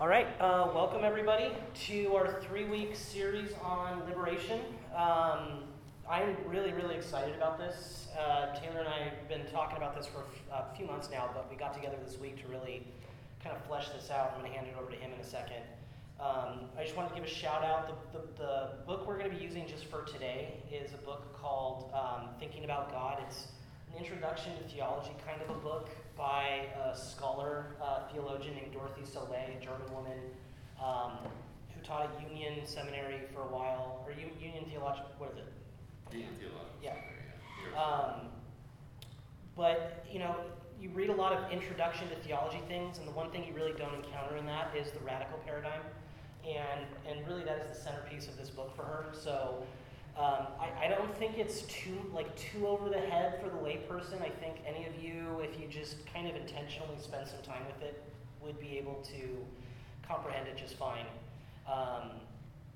All right, uh, welcome everybody to our three week series on liberation. Um, I'm really, really excited about this. Uh, Taylor and I have been talking about this for a few months now, but we got together this week to really kind of flesh this out. I'm going to hand it over to him in a second. Um, I just wanted to give a shout out. The, the, the book we're going to be using just for today is a book called um, Thinking About God. It's introduction to theology kind of a book by a scholar, uh, theologian named Dorothee Sölle, a German woman um, who taught at Union Seminary for a while, or Union Theological, what is it? Union Theological yeah. Seminary, Um, but, you know, you read a lot of introduction to theology things, and the one thing you really don't encounter in that is the radical paradigm. And, and really, that is the centerpiece of this book for her. So, um, I, I, don't think it's too like too over the head for the layperson. I think any of you, if you just kind of intentionally spend some time with it, would be able to comprehend it just fine. Um,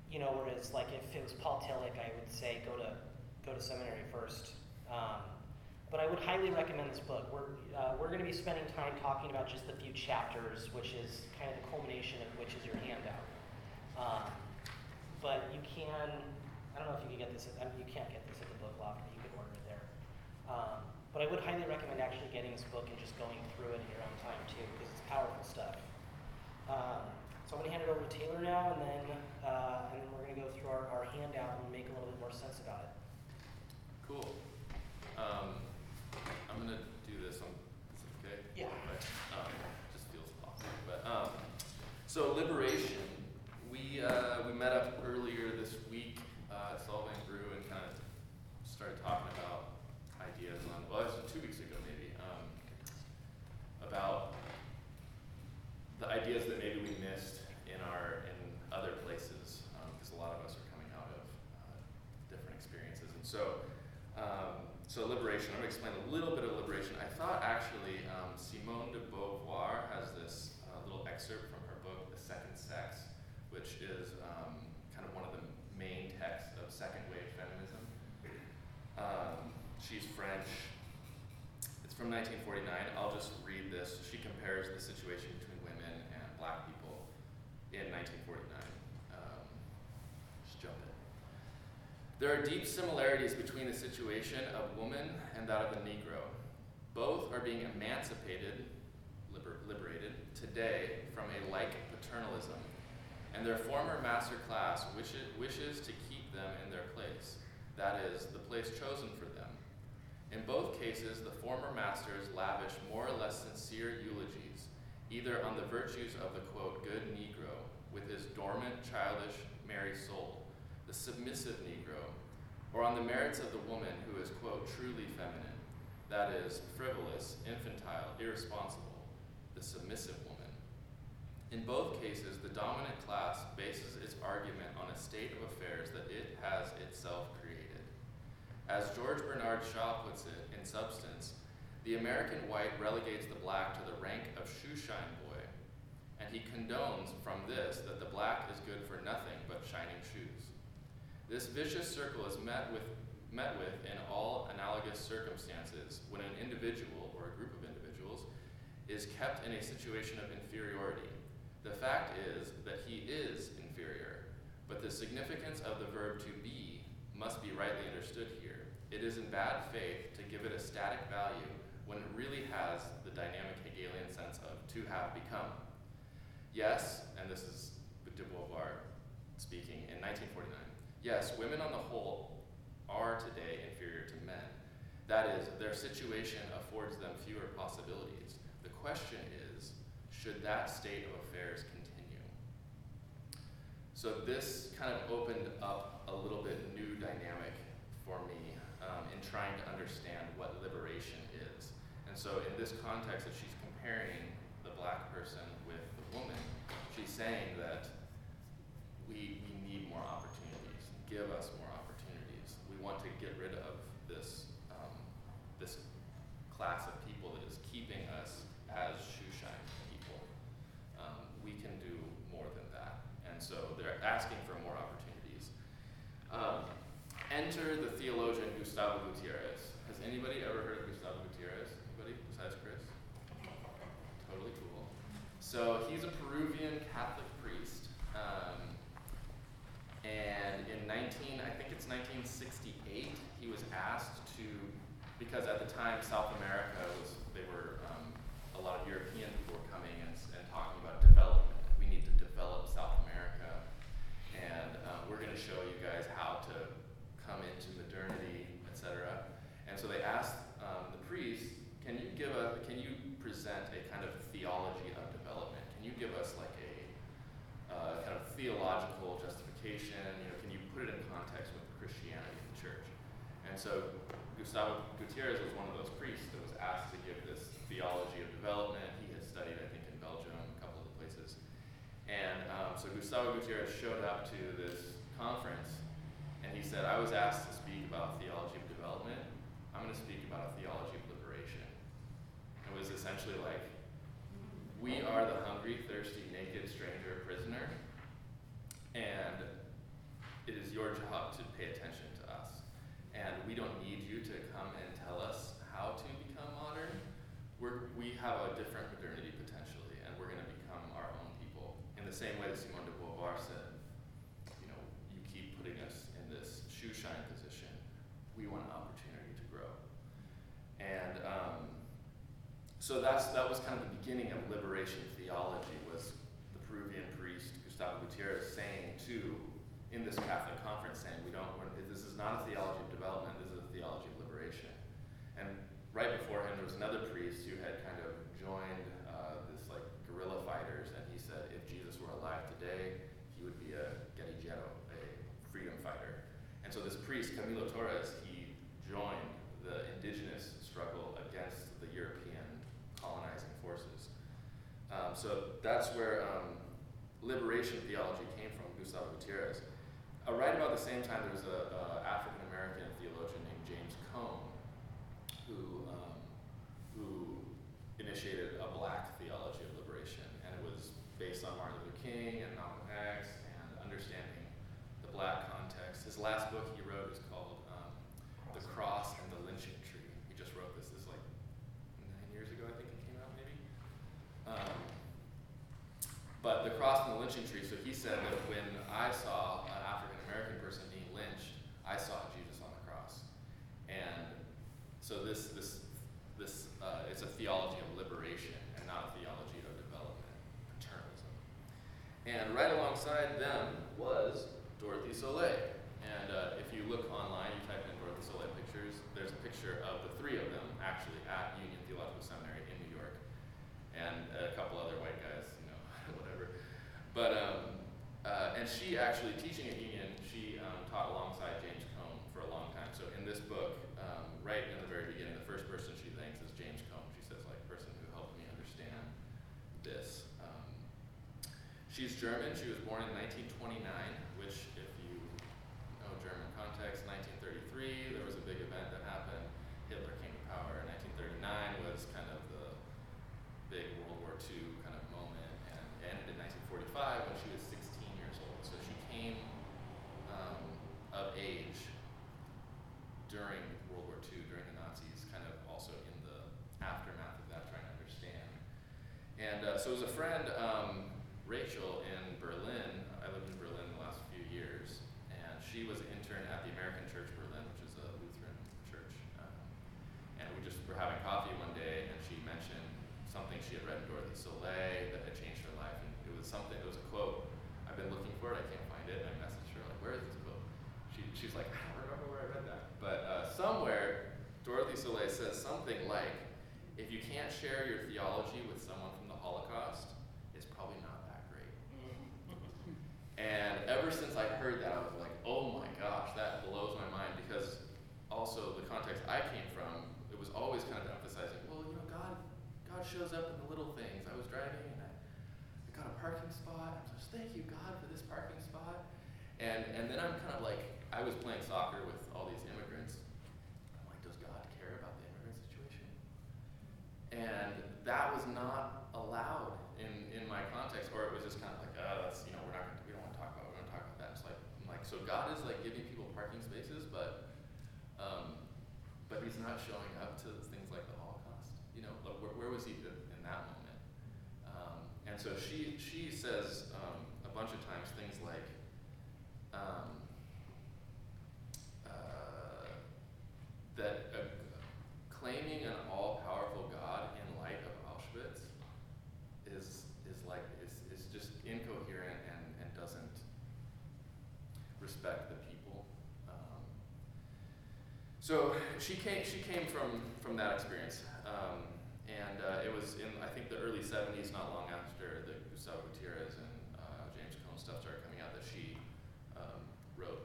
you know, whereas like if it was Paul Tillich, I would say go to go to seminary first. Um, but I would highly recommend this book. We're uh, we're going to be spending time talking about just the few chapters, which is kind of the culmination of which is your handout. Um, but you can I don't know if you can get this, I mean, you can't get this at the book loft, but you can order it there. Um, but I would highly recommend actually getting this book and just going through it in your own time too, because it's powerful stuff. Um, so I'm going to hand it over to Taylor now, and then, uh, and then we're going to go through our, our handout and make a little bit more sense about it. Cool. Um, I'm going to do this on, is it okay? Yeah. But, um, just feels awesome. But, um, so liberation, we, uh, we met up earlier this week uh, Solving Brew and kind of started talking about ideas on, well, it was two weeks ago maybe, um, about the ideas that maybe we missed in our in other places, because um, a lot of us are coming out of uh, different experiences. And so, um, so liberation. I'm going to explain a little bit of liberation. I thought actually um, Simone de Beauvoir has this uh, little excerpt from her book, The Second Sex, which is um, kind of one of the main text of second wave feminism. Um, she's French. It's from 1949. I'll just read this. She compares the situation between women and black people in 1949. Um, just jump in. There are deep similarities between the situation of woman and that of the Negro. Both are being emancipated, liber- liberated, today from a like paternalism and their former master class wishes, wishes to keep them in their place, that is, the place chosen for them. In both cases, the former masters lavish more or less sincere eulogies, either on the virtues of the quote, good Negro, with his dormant, childish, merry soul, the submissive Negro, or on the merits of the woman who is, quote, truly feminine, that is, frivolous, infantile, irresponsible, the submissive woman. In both cases, the dominant class bases its argument on a state of affairs that it has itself created. As George Bernard Shaw puts it, in substance, the American white relegates the black to the rank of shoeshine boy, and he condones from this that the black is good for nothing but shining shoes. This vicious circle is met with, met with in all analogous circumstances when an individual or a group of individuals is kept in a situation of inferiority the fact is that he is inferior, but the significance of the verb to be must be rightly understood here. It is in bad faith to give it a static value when it really has the dynamic Hegelian sense of to have become. Yes, and this is de Beauvoir speaking in 1949. Yes, women on the whole are today inferior to men. That is, their situation affords them fewer possibilities. The question is should that state of affairs continue. So this kind of opened up a little bit new dynamic for me um, in trying to understand what liberation is. And so in this context that she's comparing the black person with the woman, she's saying that we, we need more opportunities. Give us more opportunities. We want to get rid of this, um, this class of people that is keeping us as shoeshine we can do more than that. And so they're asking for more opportunities. Um, enter the theologian Gustavo Gutierrez. Has anybody ever heard of Gustavo Gutierrez? Anybody besides Chris? Totally cool. So he's a Peruvian Catholic priest. Um, and in 19, I think it's 1968, he was asked to, because at the time South America was, they were, um, a lot of European people were coming and, s- and talking about development. We need to develop South America. And uh, we're going to show you guys how to come into modernity, etc. And so they asked um, the priest, can you give a, can you present a kind of theology of development? Can you give us like a uh, kind of theological justification? You know, can you put it in context with Christianity in the church? And so Gustavo Gutierrez was one of those priests that was asked to give this theology of development. He had studied, I think, in Belgium, a couple of the places. And um, so Gustavo Gutierrez showed up to this conference and he said, I was asked to speak about theology of development. I'm going to speak about a theology of liberation. It was essentially like, we are the hungry, thirsty, naked stranger prisoner, and it is your job to pay attention to us. And we don't need you to come and tell us how to become modern. We're, we have a different modernity potentially, and we're going to become our own people. In the same way that Simone de Beauvoir said, you know, you keep putting us in this shoe shine position. We want an opportunity to grow. And um, so that's that was kind of the beginning of liberation theology. Was the Peruvian priest Gustavo Gutierrez saying to in this Catholic conference, saying we don't. This is not a theology of development. This is a theology of liberation. And right before him, there was another priest who had kind of joined uh, this like guerrilla fighters, and he said if Jesus were alive today, he would be a guerrillero, a freedom fighter. And so this priest, Camilo Torres, he joined the indigenous struggle against the European colonizing forces. Um, so that's where um, liberation theology came from, Gustavo Gutierrez. Uh, right about the same time, there was a, a African American theologian named James Cone, who um, who initiated a black theology of liberation, and it was based on Martin King and Malcolm X and understanding the black context. His last book he wrote is called um, "The Cross and the Lynching Tree." He just wrote this. This is like nine years ago, I think it came out, maybe. Um, but the cross and the lynching tree. So he said that when I saw an African American person being lynched, I saw Jesus on the cross, and so this this this uh, it's a theology of liberation and not a theology of development, paternalism. And right alongside them was Dorothee Sölle. And uh, if you look online, you type in Dorothee Sölle pictures, there's a picture of the three of them actually at Union Theological Seminary in New York. And a couple other white guys, you know, whatever. But, um, uh, and she actually, teaching at Union, she um, taught alongside James Cone for a long time. So in this book, um, right in the very beginning, the first person she thanks is James Cone. She says, like, person who helped me understand this. She's German. She was born in 1929, which, if you know German context, 1933, there was a big event that happened. Hitler came to power. 1939 was kind of the big World War II kind of moment, and ended in 1945 when she was 16 years old. So she came um, of age during World War II, during the Nazis, kind of also in the aftermath of that, trying to understand. And uh, so, as a friend, um, Rachel in Berlin, I lived in Berlin the last few years, and she was an intern at the American Church Berlin, which is a Lutheran church. Um, and we just were having coffee one day, and she mentioned something she had read in Dorothee Sölle that had changed her life. And it was something, it was a quote. I've been looking for it, I can't find it. And I messaged her, like, where is this quote? She, she's like, I don't remember where I read that. But uh, somewhere, Dorothee Sölle says something like, if you can't share your theology with someone from the Holocaust, is probably not that great. And ever since I heard that, I was like, oh my gosh, that blows my mind because also the context I came from, it was always kind of emphasizing, well, you know, God, God shows up in the little things. I was driving and I, I got a parking spot. I'm just thank you God for this parking spot. And and then I'm kind of like, I was playing soccer with all these immigrants. I'm like, does God care about the immigrant situation? And that was not allowed in, in my context, or it was just kind of like, oh, that's, you know, we're not gonna, we don't want to talk about, it, we don't want to talk about that. It's like, I'm like, so God is like giving people parking spaces, but, um, but He's not showing up to things like the Holocaust. You know, like, where, where was He in that moment? Um, and so she she says um, a bunch of times things like um, uh, that uh, claiming an all-powerful God in light of Auschwitz is is like is, is just incoherent and, and doesn't respect the people. Um, so she came she came from from that experience, um, and uh, it was in I think the early '70s, not long after the Gustavo Gutierrez and uh, James Cone stuff started coming out, that she um, wrote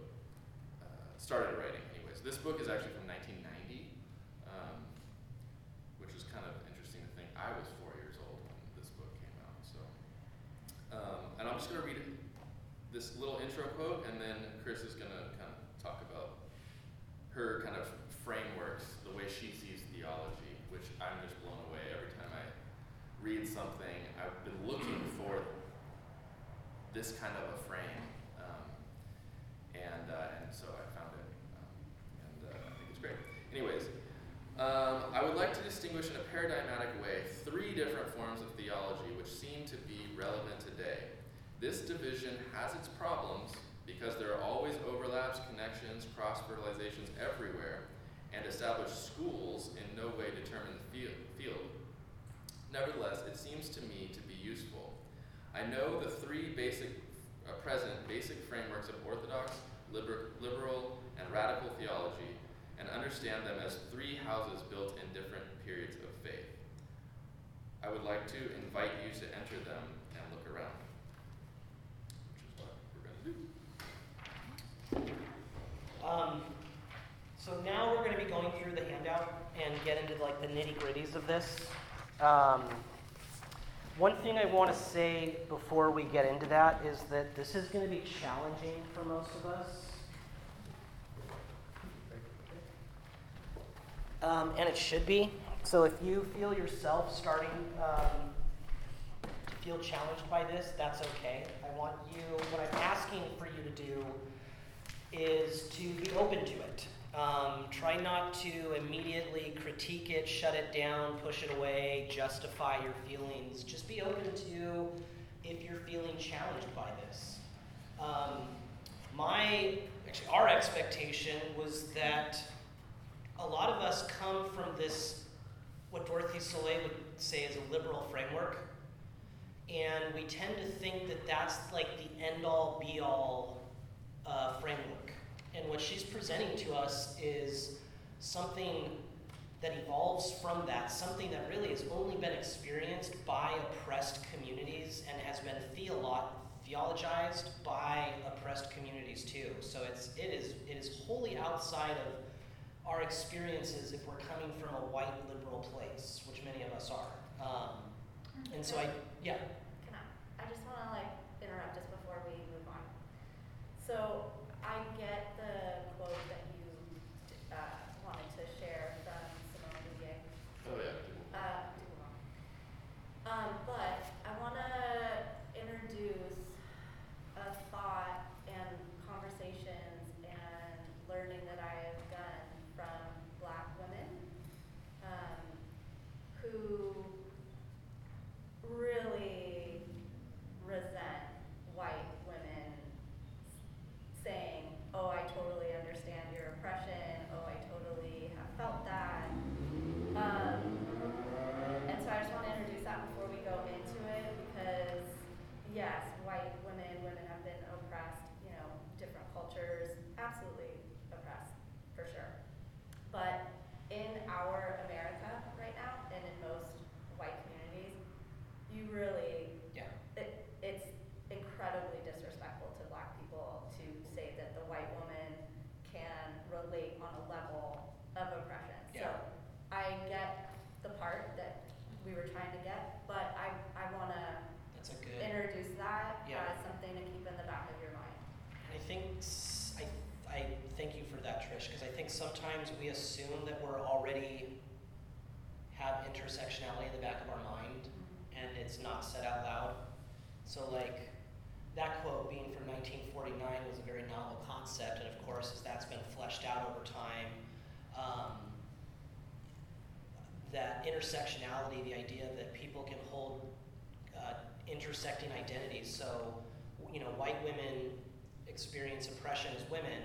uh, started writing. Anyways, this book is actually from 1990, um, which is kind of interesting to think. I was four years old when this book came out, so. Um, and I'm just going to read this little intro quote, and then Chris is going to kind of talk about her kind of frameworks, the way she sees theology, which I'm just blown away every time I read something. I've been looking for this kind of a frame, um, and uh, and so I found it, um, and uh, I think it's great. Anyways, um, I would like to distinguish in a paradigmatic way three different forms of theology which seem to be relevant today. This division has its problems because there are always overlaps, connections, cross fertilizations everywhere, and established schools in no way determine the field. Nevertheless, it seems to me to be useful. I know the three basic, uh, present basic frameworks of Orthodox, liber- liberal, and radical theology, and understand them as three houses built in different periods of faith. I would like to invite you to enter them and look around, which is what we're going to do. Um, so now we're going to be going through the handout and get into like the nitty gritties of this. Um, one thing I want to say before we get into that is that this is going to be challenging for most of us. Um, and it should be. So if you feel yourself starting um, to feel challenged by this, that's okay. I want you, what I'm asking for you to do is to be open to it. Um, try not to immediately critique it, shut it down, push it away, justify your feelings. Just be open to if you're feeling challenged by this. Um, my, actually, our expectation was that a lot of us come from this, what Dorothee Sölle would say is a liberal framework. And we tend to think that that's like the end all be all uh, framework. And what she's presenting to us is something that evolves from that, something that really has only been experienced by oppressed communities and has been theolo- theologized by oppressed communities too. So it's it is it is wholly outside of our experiences if we're coming from a white liberal place, which many of us are. Um, and so I yeah. Can I? I just want to like interrupt just before we move on. So I get the quote that you uh, wanted to share from Simone Bouvier. Oh, yeah. Uh, um, but I want to introduce a thought and conversations and learning that I have done from Black women um, who really resent white women saying, "Oh, I totally understand your oppression. Oh, I totally have felt that." Um, and so I just want to introduce that before we go into it because, yes, white women, women have been oppressed, you know, different cultures, absolutely oppressed, for sure. But in our America right now, and in most white communities, you really, Yeah. it, it's incredibly disrespectful to black people to say that the white woman can relate on a level of oppression. So Yeah. I get the part that we were trying to get, but I, I want to That's a good. introduce that Yeah. as something to keep in the back of your mind. I think s- I, I thank you for that, Trish, because I think sometimes we assume that we're already have intersectionality in the back of our mind, and it's not said out loud. So like that quote being from 1949 was a very novel concept, and of course, as that's been fleshed out over time, um, that intersectionality, the idea that people can hold uh, intersecting identities. So, you know, white women experience oppression as women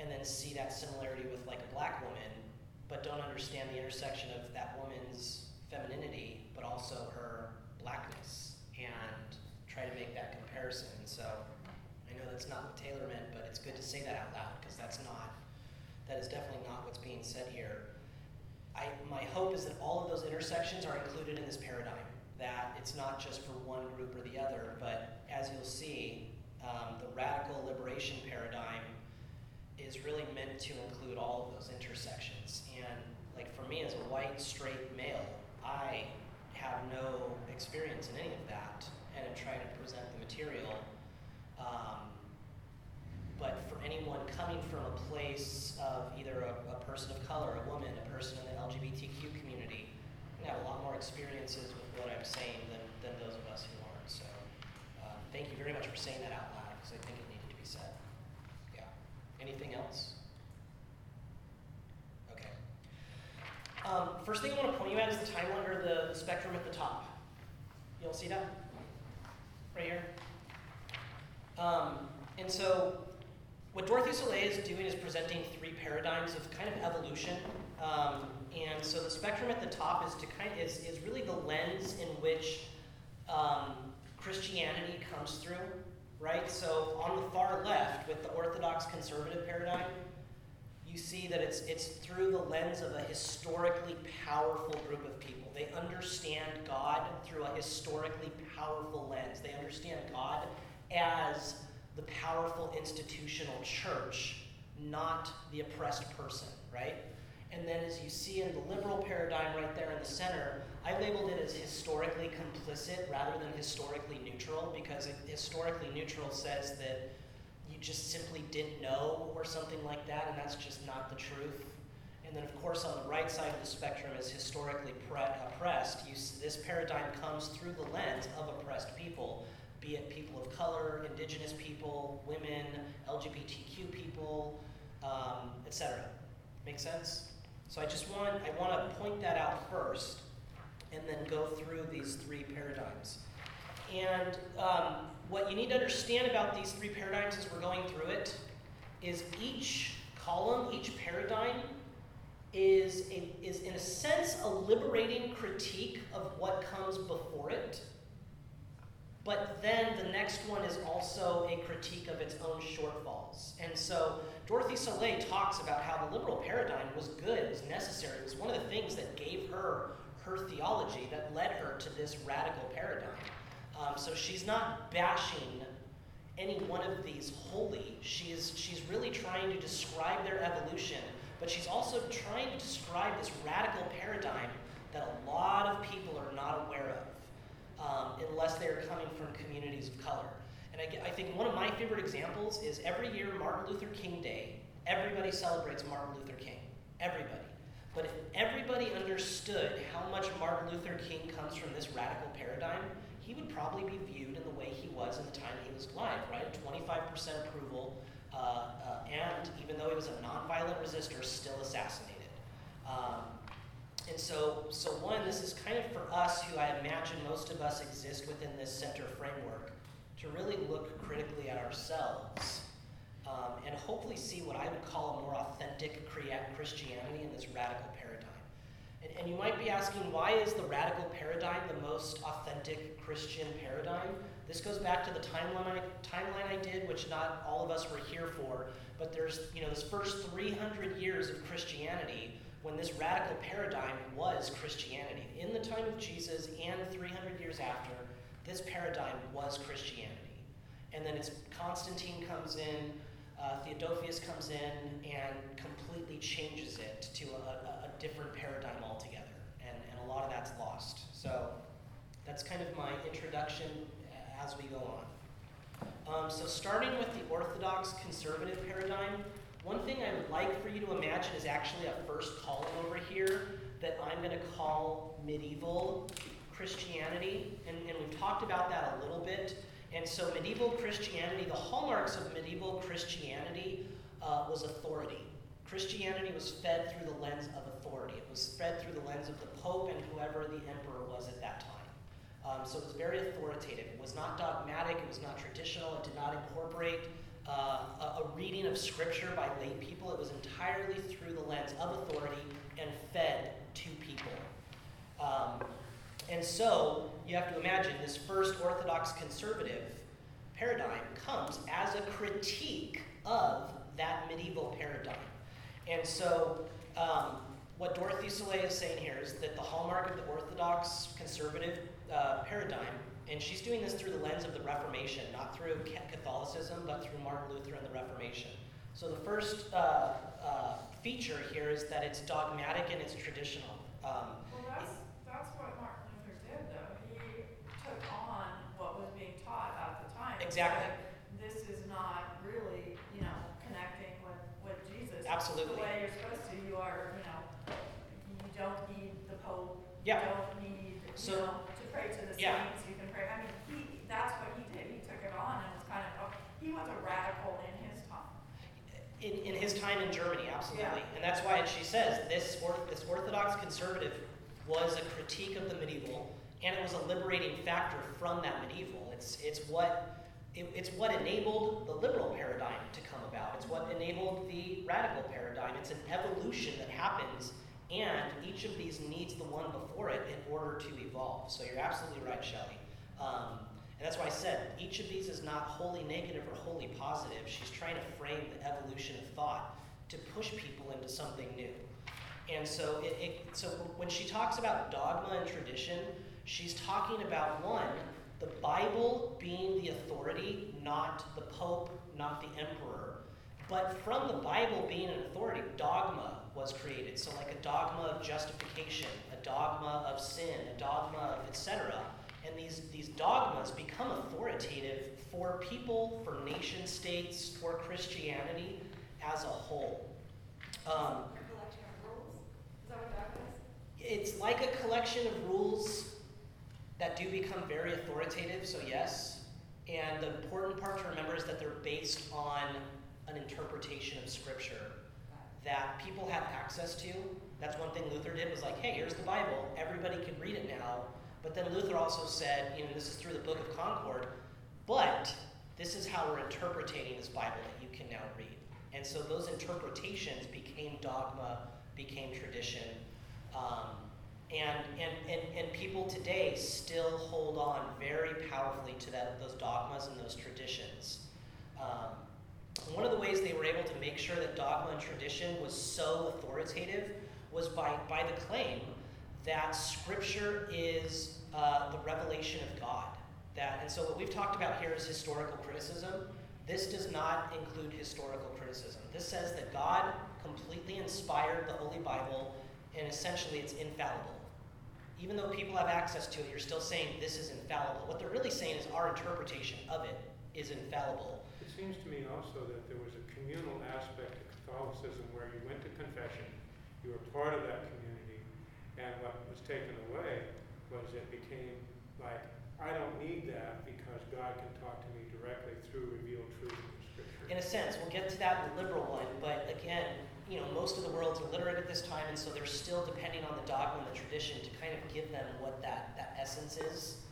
and then see that similarity with like a black woman, but don't understand the intersection of that woman's femininity, but also her blackness, and try to make that comparison. So I know that's not what Taylor meant, but it's good to say that out loud because that's not, that is definitely not what's being said here. I, my hope is that all of those intersections are included in this paradigm, that it's not just for one group or the other, but as you'll see, um, the radical liberation paradigm is really meant to include all of those intersections. And like for me as a white, straight male, I have no experience in any of that and am trying to present the material. Um, but for anyone coming from a place of either a, a person of color, a woman, a person in the LGBTQ community, you have a lot more experiences with what I'm saying than, than those of us who aren't. So uh, thank you very much for saying that out loud because I think it needed to be said. Yeah. Anything else? Okay. Um, first thing I want to point you at is the timeline or the spectrum at the top. You'll see that? Right here? Um, and so what Dorothee Sölle is doing is presenting three paradigms of kind of evolution. Um, and so the spectrum at the top is to kind is, is really the lens in which um, Christianity comes through, right? So on the far left, with the Orthodox conservative paradigm, you see that it's it's through the lens of a historically powerful group of people. They understand God through a historically powerful lens. They understand God as the powerful institutional church, not the oppressed person, right? And then, as you see in the liberal paradigm right there in the center, I labeled it as historically complicit rather than historically neutral because it, historically neutral says that you just simply didn't know or something like that, and that's just not the truth. And then, of course, on the right side of the spectrum is historically pre- oppressed. You, this paradigm comes through the lens of oppressed people be it people of color, indigenous people, women, LGBTQ people, um, etc. Make sense? So I just want I want to point that out first, and then go through these three paradigms. And um, what you need to understand about these three paradigms as we're going through it is each column, each paradigm, is a, is in a sense a liberating critique of what comes before it but then the next one is also a critique of its own shortfalls. And so Dorothee Sölle talks about how the liberal paradigm was good, it was necessary, it was one of the things that gave her her theology that led her to this radical paradigm. Um, so she's not bashing any one of these wholly. She's, she's really trying to describe their evolution, but she's also trying to describe this radical paradigm that a lot of people are not aware of um, unless they are coming from communities of color. And I, I think one of my favorite examples is every year, Martin Luther King Day, everybody celebrates Martin Luther King. Everybody. But if everybody understood how much Martin Luther King comes from this radical paradigm, he would probably be viewed in the way he was in the time he was alive, right? 25% approval, uh, uh, and even though he was a nonviolent resistor, still assassinated. Um, and so, so one, this is kind of for us who I imagine most of us exist within this center framework to really look critically at ourselves um, and hopefully see what I would call a more authentic Christianity in this radical paradigm. And, and you might be asking, why is the radical paradigm the most authentic Christian paradigm? This goes back to the timeline I, timeline I did, which not all of us were here for, but there's, you know, this first 300 years of Christianity when this radical paradigm was Christianity. In the time of Jesus and 300 years after, this paradigm was Christianity. And then as Constantine comes in, uh, comes in and completely changes it to a, a, a different paradigm altogether. And, and a lot of that's lost. So that's kind of my introduction as we go on. Um, so starting with the Orthodox conservative paradigm, one thing I would like for you to imagine is actually a first column over here that I'm going to call medieval Christianity. And, and we've talked about that a little bit. And so, medieval Christianity, the hallmarks of medieval Christianity uh, was authority. Christianity was fed through the lens of authority. It was fed through the lens of the Pope and whoever the emperor was at that time. Um, so it was very authoritative. It was not dogmatic, it was not traditional, it did not incorporate uh, a, reading of scripture by lay people. It was entirely through the lens of authority and fed to people. Um, and so you have to imagine this first Orthodox conservative paradigm comes as a critique of that medieval paradigm. And so, um, what Dorothee Sölle is saying here is that the hallmark of the Orthodox conservative uh, paradigm, and she's doing this through the lens of the Reformation, not through Catholicism, but through Martin Luther and the Reformation. So, the first uh, uh, feature here is that it's dogmatic and it's traditional. Um, Well, that's, that's what Martin Luther did, though. He took on what was being taught at the time. and Exactly. said, This is not really, you know, connecting with, with Jesus. Absolutely. The way you're supposed to, you are, you know, you don't need the Pope. Yeah. You don't need, you So- know, to pray to the Yeah. saints, you can pray. I mean, he, that's what he did. He took it on and was kind of, oh, he was a radical in his time. in, in his time in Germany, absolutely. Yeah. And that's why she says this, or, this Orthodox conservative was a critique of the medieval, and it was a liberating factor from that medieval. It's, it's, what, it, it's what enabled the liberal paradigm to come about, it's what enabled the radical paradigm. It's an evolution that happens, and each of these needs the one before it in order to evolve. So you're absolutely right, Shelley. Um, and that's why I said each of these is not wholly negative or wholly positive. She's trying to frame the evolution of thought to push people into something new. And so, it, it, so when she talks about dogma and tradition, she's talking about one, the Bible being the authority, not the Pope, not the Emperor. But from the Bible being an authority, dogma was created. So, like a dogma of justification, a dogma of sin, a dogma of etc. And these, these dogmas become authoritative for people, for nation states, for Christianity as a whole. Um, A collection of rules? Is that what dogma is? it's like a collection of rules that do become very authoritative, so yes. And the important part to remember is that they're based on an interpretation of Scripture that people have access to. That's one thing Luther did was like, hey, here's the Bible. Everybody can read it now. But then Luther also said, you know, this is through the Book of Concord, but this is how we're interpreting this Bible that you can now read. And so those interpretations became dogma, became tradition. Um, and, and, and, and people today still hold on very powerfully to that, those dogmas and those traditions. Um, one of the ways they were able to make sure that dogma and tradition was so authoritative was by, by the claim that Scripture is uh, the revelation of God. That, and so what we've talked about here is historical criticism. This does not include historical criticism. This says that God completely inspired the Holy Bible, and essentially it's infallible. Even though people have access to it, you're still saying this is infallible. What they're really saying is our interpretation of it is infallible. Seems to me also that there was a communal aspect to Catholicism where you went to confession, you were part of that community, and what was taken away was it became like, I don't need that because God can talk to me directly through revealed truth in the scripture. In a sense, we'll get to that in the liberal one, but again, you know, most of the world's illiterate at this time, and so they're still depending on the dogma and the tradition to kind of give them what that, that essence is.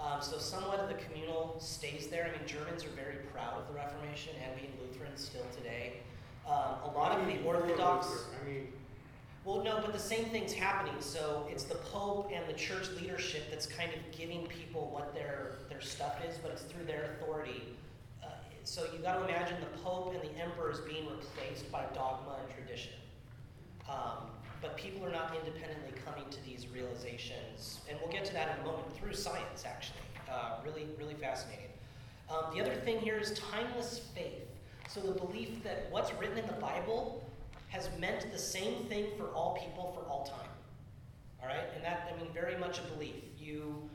Um, so somewhat of the communal stays there. I mean, Germans are very proud of the Reformation, and being Lutherans still today. Um, a lot of the Orthodox. I mean, Well, no, but the same thing's happening. So it's the Pope and the church leadership that's kind of giving people what their their stuff is, but it's through their authority. Uh, so you got to imagine the Pope and the Emperor is being replaced by dogma and tradition. Um, but people are not independently coming to these realizations, and we'll get to that in a moment through science. Actually, uh, really, really fascinating. Um, the other thing here is timeless faith. So the belief that what's written in the Bible has meant the same thing for all people for all time. All right, and that I mean very much a belief. You,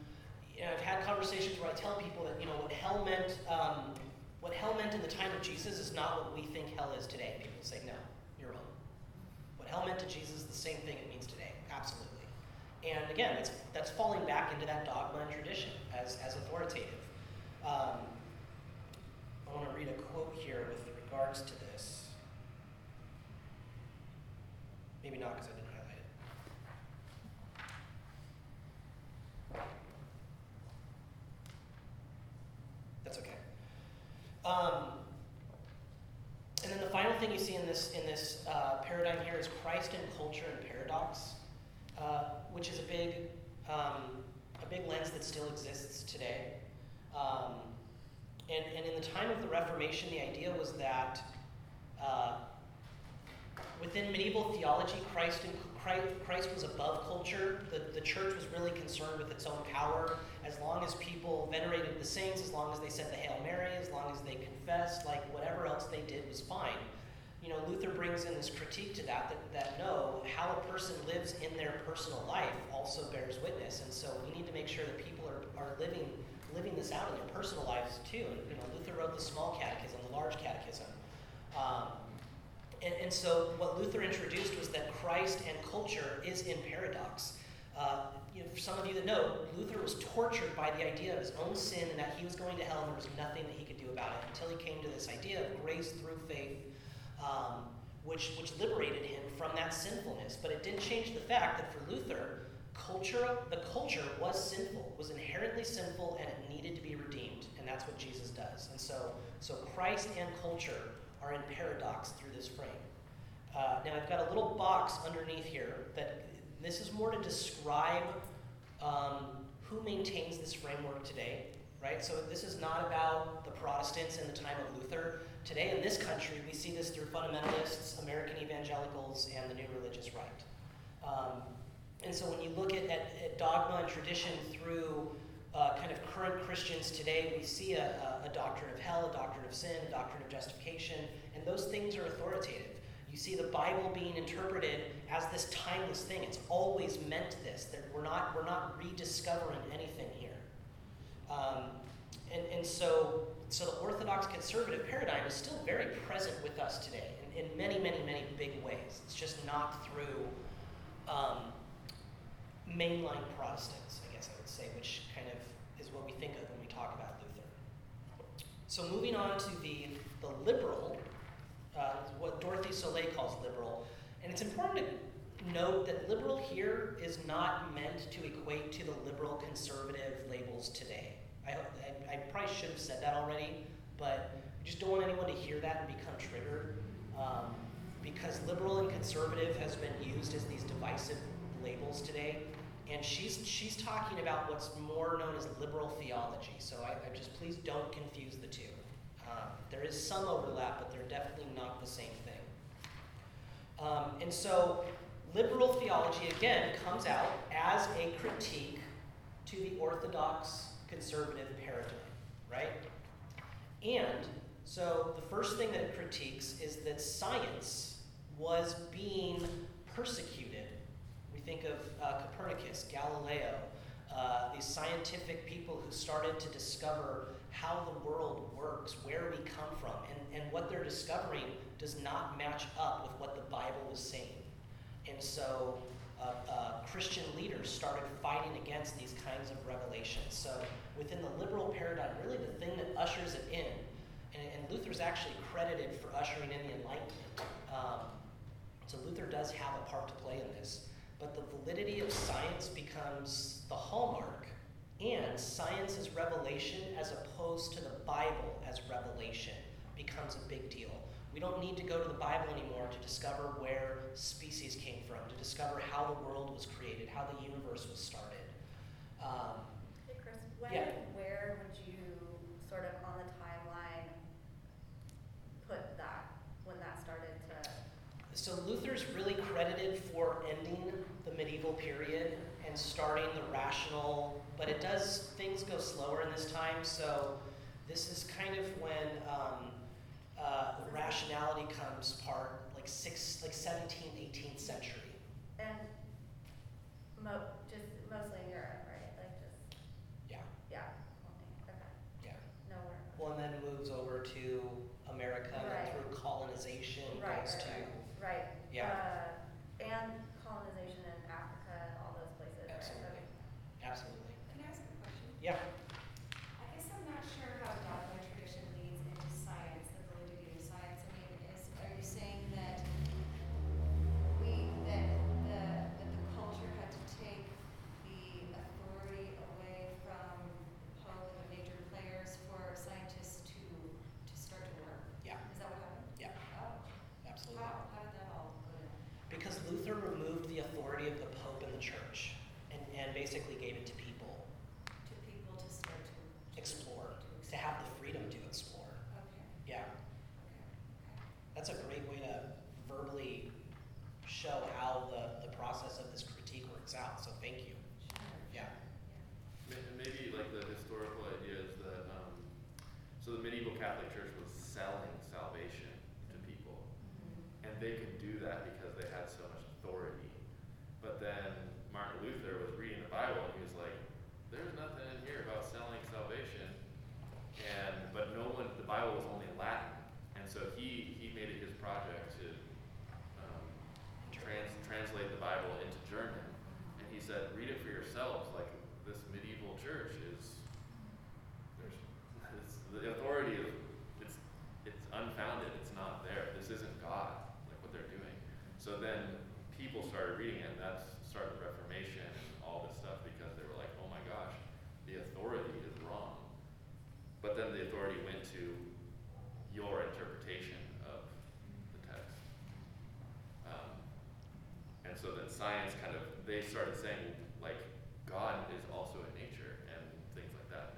you know, I've had conversations where I tell people that you know what hell meant. Um, what hell meant in the time of Jesus is not what we think hell is today. People say, no, hell meant to Jesus the same thing it means today, absolutely. And again, that's, that's falling back into that dogma and tradition as, as authoritative. Um, I want to read a quote here with regards to this. Maybe not because I didn't highlight it. That's okay. Um, and then the final thing you see in this in this uh, paradigm here is Christ and culture and paradox, uh, which is a big um, a big lens that still exists today. Um, and, and in the time of the Reformation, the idea was that uh, within medieval theology, Christ, and, Christ, was above culture. The, the church was really concerned with its own power. As long as people venerated the saints, as long as they said the Hail Mary, as long as they confessed, like whatever else they did was fine. You know, Luther brings in this critique to that, that, that no, how a person lives in their personal life also bears witness. And so we need to make sure that people are, are living living this out in their personal lives too. And you know, Luther wrote the small catechism, the large catechism. Um, and, and, so what Luther introduced was that Christ and culture is in paradox. Uh, you know, for some of you that know, Luther was tortured by the idea of his own sin and that he was going to hell and there was nothing that he could do about it until he came to this idea of grace through faith, um, which, which liberated him from that sinfulness. But it didn't change the fact that for Luther, culture, the culture was sinful, was inherently sinful, and it needed to be redeemed. And that's what Jesus does. And so, so Christ and culture are in paradox through this frame. Uh, now, I've got a little box underneath here that this is more to describe um, who maintains this framework today, right? So this is not about the Protestants in the time of Luther. Today in this country, we see this through fundamentalists, American evangelicals, and the new religious right. Um, and so when you look at, at, at dogma and tradition through uh, kind of current Christians today, we see a, a, a, doctrine of hell, a doctrine of sin, a doctrine of justification, and those things are authoritative. You see the Bible being interpreted as this timeless thing. It's always meant this. That we're not we're not rediscovering anything here. Um, and, and so so the Orthodox conservative paradigm is still very present with us today in, in many, many, many big ways. It's just not through um, mainline Protestants, I guess I would say, which kind of is what we think of when we talk about Luther. So moving on to the, the liberal, uh, what Dorothee Sölle calls liberal, and it's important to note that liberal here is not meant to equate to the liberal conservative labels today. I, I, I probably should have said that already, but I just don't want anyone to hear that and become triggered. Um, because liberal and conservative has been used as these divisive labels today and she's she's talking about what's more known as liberal theology. So I, I just please don't confuse the two. Um, there is some overlap, but they're definitely not the same thing. Um, and so liberal theology again comes out as a critique to the orthodox conservative paradigm, right? And so the first thing that it critiques is that science was being persecuted We think of uh, Copernicus, Galileo, uh, these scientific people who started to discover how the world works, where we come from, and, and what they're discovering does not match up with what the Bible was saying. And so uh, uh, Christian leaders started fighting against these kinds of revelations. So within the liberal paradigm, really the thing that ushers it in, and, and Luther's actually credited for ushering in the Enlightenment. Um, so Luther does have a part to play in this but the validity of science becomes the hallmark, and science as revelation as opposed to the Bible as revelation becomes a big deal. We don't need to go to the Bible anymore to discover where species came from, to discover how the world was created, how the universe was started. Um, hey Chris, when yeah. where would you sort of on the timeline put that when that started to? So Luther's really credited for ending the medieval period and starting the rational, but it does, things go slower in this time, so this is kind of when um, uh, rationality comes part, like six, like 17th, 18th century. And mo- just mostly in Europe, right? Like just. Yeah. Yeah. Okay. Yeah. Nowhere. Well, and then moves over to America and Right. through colonization Right, goes right, to. right. Right. Yeah. Uh, and colonization in Africa and all those places, right? Absolutely. Absolutely. Can I ask a question? Yeah. process of this critique works out. So thank you. Yeah. Maybe like the historical idea is that um, so the medieval Catholic Church science kind of they started saying like God is also in nature and things like that.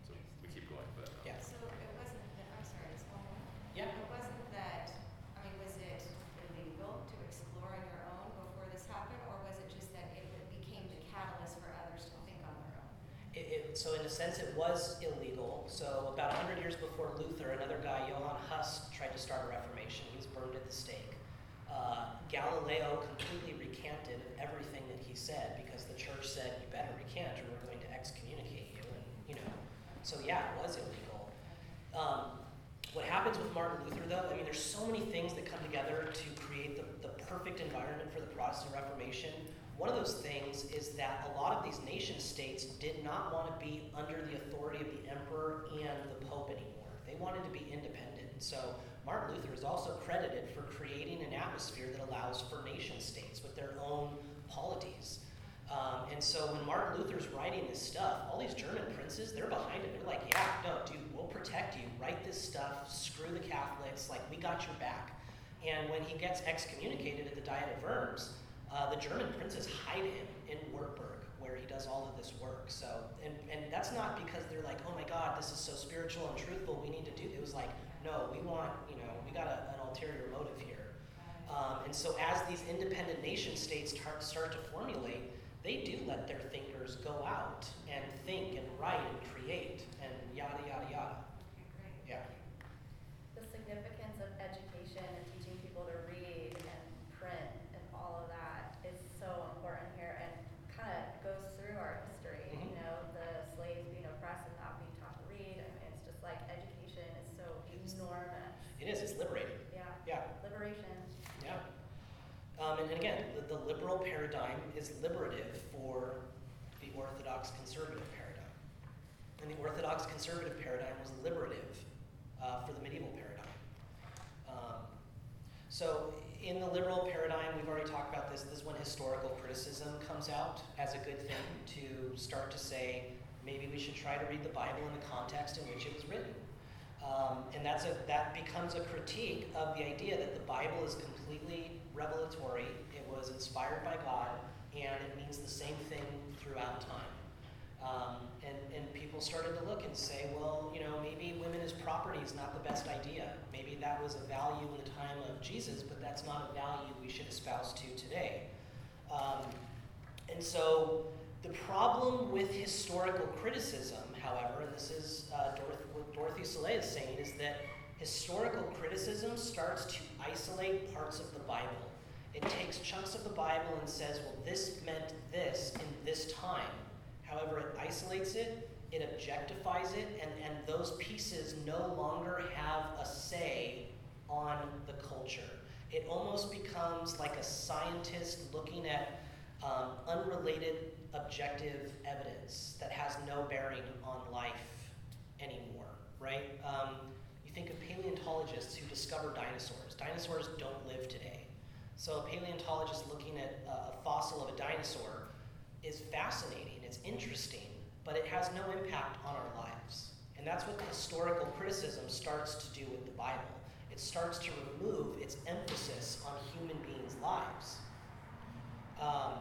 So we keep going, but um, Yeah. So it wasn't that, I'm sorry, it's one more. Yeah. It wasn't that, I mean, was it illegal to explore on your own before this happened, or was it just that it became the catalyst for others to think on their own? It, it, so in a sense, it was illegal. So about 100 years before Luther, another guy, Johann Huss, tried to start a Reformation. He was burned at the stake. Uh, Galileo completely recanted everything that he said because the church said, "You better recant, or we're going to excommunicate you." And you know, so yeah, it was illegal. Um, what happens with Martin Luther, though, I mean, there's so many things that come together to create the, the perfect environment for the Protestant Reformation. One of those things is that a lot of these nation states did not want to be under the authority of the emperor and the pope anymore. They wanted to be independent. So Martin Luther is also credited for atmosphere that allows for nation states with their own polities. Um, and so when Martin Luther's writing this stuff, all these German princes, they're behind him. They're like, yeah, no, dude, we'll protect you. Write this stuff. Screw the Catholics. Like, we got your back. And when he gets excommunicated at the Diet of Worms, uh, the German princes hide him in Wartburg, where he does all of this work. So, and, and that's not because they're like, oh my God, this is so spiritual and truthful. We need to do. It was like, no, we want, you know, we got a, an ulterior motive here. Um, and so, as these independent nation states tar- start to formulate, they do let their thinkers go out and think and write and create and yada yada yada. Okay, great. Yeah. The significance of education and teaching people to read and print and all of that is so important here and kind of goes through our history. Mhm. You know, the slaves being oppressed and not being taught to read. I mean, it's just like education is so enormous. It is. It's liberating. Yeah. Yeah. Liberation. Yeah. Um, and, and again, the, the liberal paradigm is liberative for the Orthodox conservative paradigm. And the Orthodox conservative paradigm was liberative uh, for the medieval paradigm. Um, so, in the liberal paradigm, we've already talked about this. This is when historical criticism comes out as a good thing to start to say maybe we should try to read the Bible in the context in which it was written. Um, and that's a, that becomes a critique of the idea that the Bible is completely revelatory, it was inspired by God, and it means the same thing throughout time. Um, and, and people started to look and say, well, you know, maybe women as property is not the best idea. Maybe that was a value in the time of Jesus, but that's not a value we should espouse to today. Um, and so the problem with historical criticism, however, and this is uh, Dorothee, what Dorothee Sölle is saying, is that historical criticism starts to isolate parts of the Bible. It takes chunks of the Bible and says, well, this meant this in this time. However, it isolates it, it objectifies it, and, and those pieces no longer have a say on the culture. It almost becomes like a scientist looking at um, unrelated objective evidence that has no bearing on life anymore, right? Um, you think of paleontologists who discover dinosaurs. Dinosaurs don't live today. So a paleontologist looking at a, fossil of a dinosaur is fascinating, it's interesting, but it has no impact on our lives. And that's what historical criticism starts to do with the Bible. It starts to remove its emphasis on human beings' lives. Um,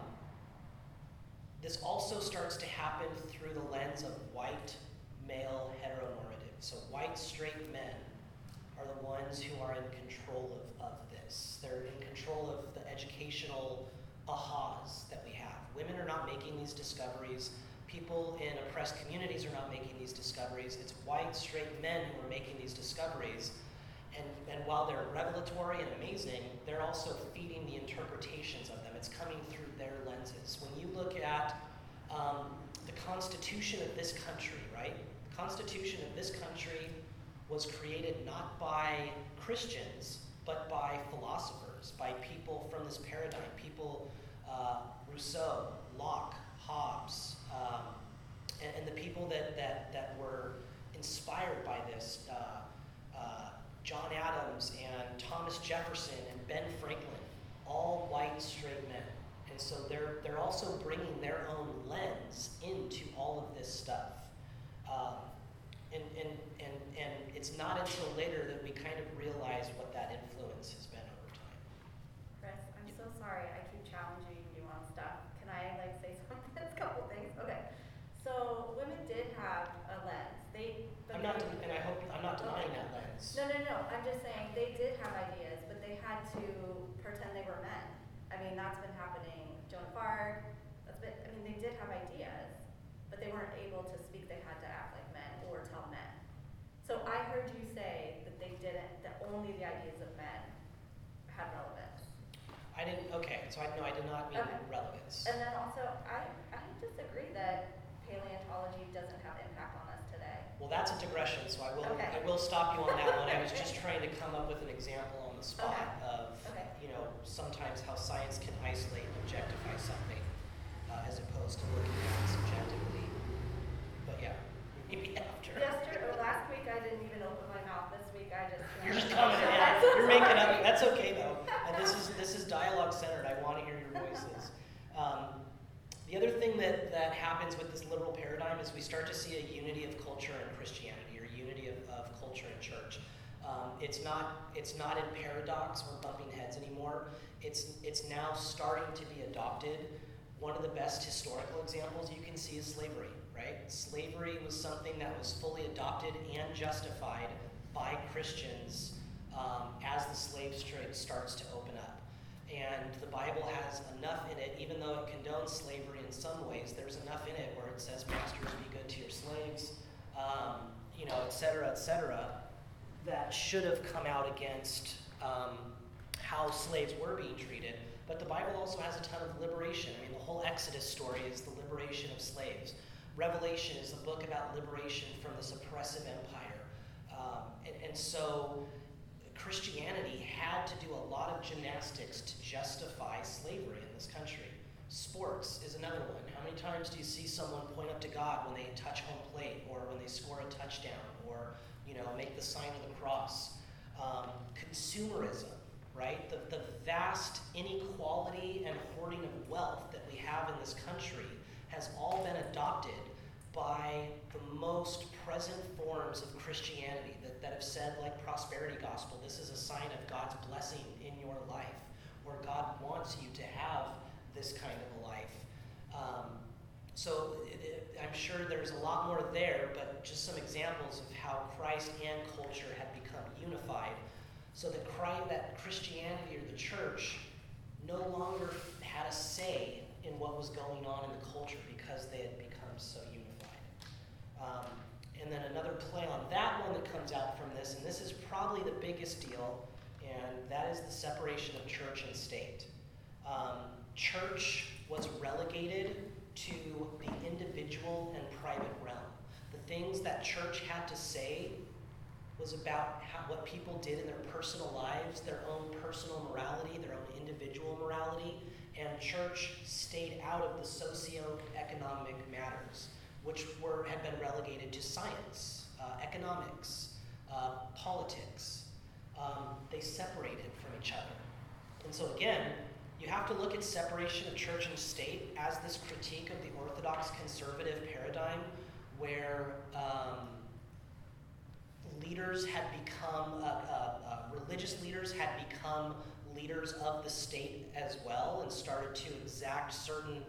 this also starts to happen through the lens of white male heteronormative. So, white straight men are the ones who are in control of this. They're in control of the educational ahas that we have. Women are not making these discoveries. People in oppressed communities are not making these discoveries. It's white straight men who are making these discoveries. And, and while they're revelatory and amazing, they're also feeding the interpretations of them. It's coming through their lenses. When you look at um, the Constitution of this country, right? The Constitution of this country was created not by Christians, but by philosophers, by people from this paradigm, people, uh, Rousseau, Locke, Hobbes, um, and, and, the people that, that, that were inspired by this. Uh, uh, John Adams and Thomas Jefferson and Ben Franklin, all white straight men. And so they're, they're also bringing their own lens into all of this stuff. Um, and, and, and, and it's not until later that we kind of realize what that influence has been over time. Chris, I'm so sorry. I keep challenging pretend they were men. I mean, that's been happening, Joan of Arc, that's been, I mean, they did have ideas, but they weren't able to speak, they had to act like men or tell men. So I heard you say that they didn't, that only the ideas of men had relevance. I didn't, okay, so I, no, I did not mean Okay. relevance. And then also, I, I disagree that paleontology doesn't have impact on. Well, that's a digression, so I will, Okay. I will stop you on that one. I was just trying to come up with an example on the spot Okay. of, Okay. you know, sometimes how science can isolate and objectify something, uh, as opposed to looking at it subjectively. But yeah, maybe after. Yesterday, or last week, I didn't even open my mouth. This week, I just. You're just coming, yeah, you're making up, that's okay though. And this is, this is dialogue centered, I wanna hear your voices. Um, the other thing that, that happens with this liberal paradigm is we start to see a unity of culture and Christianity, or unity of, of culture and church. Um, it's not, it's not in paradox or bumping heads anymore. It's, it's now starting to be adopted. One of the best historical examples you can see is slavery, right? Slavery was something that was fully adopted and justified by Christians um, as the slave trade starts to open up. And the Bible has enough in it, even though it condones slavery in some ways, there's enough in it where it says, Masters, be good to your slaves, um, you know, et cetera, et cetera, that should have come out against um, how slaves were being treated. But the Bible also has a ton of liberation. I mean, the whole Exodus story is the liberation of slaves. Revelation is a book about liberation from this oppressive empire. Um, and, and so Christianity had to do a lot of gymnastics to justify slavery in this country. Sports is another one. How many times do you see someone point up to God when they touch home plate or when they score a touchdown or, you know, make the sign of the cross? Um, consumerism, right? The, the vast inequality and hoarding of wealth that we have in this country has all been adopted by the most present forms of Christianity that, that have said, like prosperity gospel, this is a sign of God's blessing in your life, where God wants you to have this kind of a life. Um, so it, it, I'm sure there's a lot more there, but just some examples of how Christ and culture had become unified, so that Christ, that Christianity or the church no longer had a say in what was going on in the culture because they had become so. Um, and then another play on that one that comes out from this, and this is probably the biggest deal, and that is the separation of church and state. Um, church was relegated to the individual and private realm. The things that church had to say was about how, what people did in their personal lives, their own personal morality, their own individual morality, and church stayed out of the socio-economic matters, which were had been relegated to science, uh, economics, uh, politics. Um, they separated from each other, and so again, you have to look at separation of church and state as this critique of the orthodox conservative paradigm, where um, leaders had become, uh, uh, uh, religious leaders had become leaders of the state as well and started to exact certain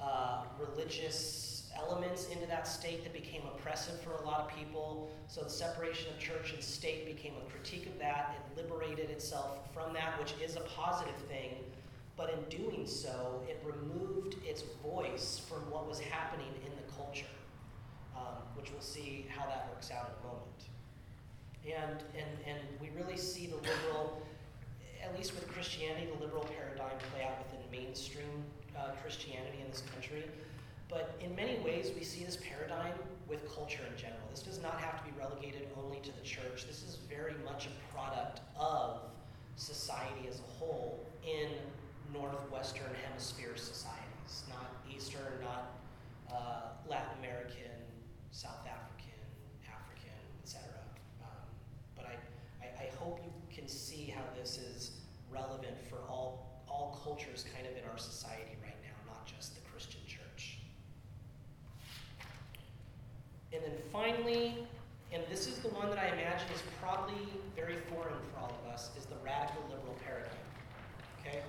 uh, religious elements into that state that became oppressive for a lot of people. So the separation of church and state became a critique of that. It liberated itself from that, which is a positive thing. But in doing so, it removed its voice from what was happening in the culture, um, which we'll see how that works out in a moment. And, and, and we really see the liberal, at least with Christianity, the liberal paradigm play out within mainstream uh, Christianity in this country. But in many ways, we see this paradigm with culture in general. This does not have to be relegated only to the church. This is very much a product of society as a whole in Northwestern Hemisphere societies, not Eastern, not uh, Latin American, South African, African, etc. Um, but I, I, I hope you can see how this is relevant for all, all cultures kind of in our society right now, not just the Christian church. And then finally, and this is the one that I imagine is probably very foreign for all of us, is the radical liberal paradigm. Okay?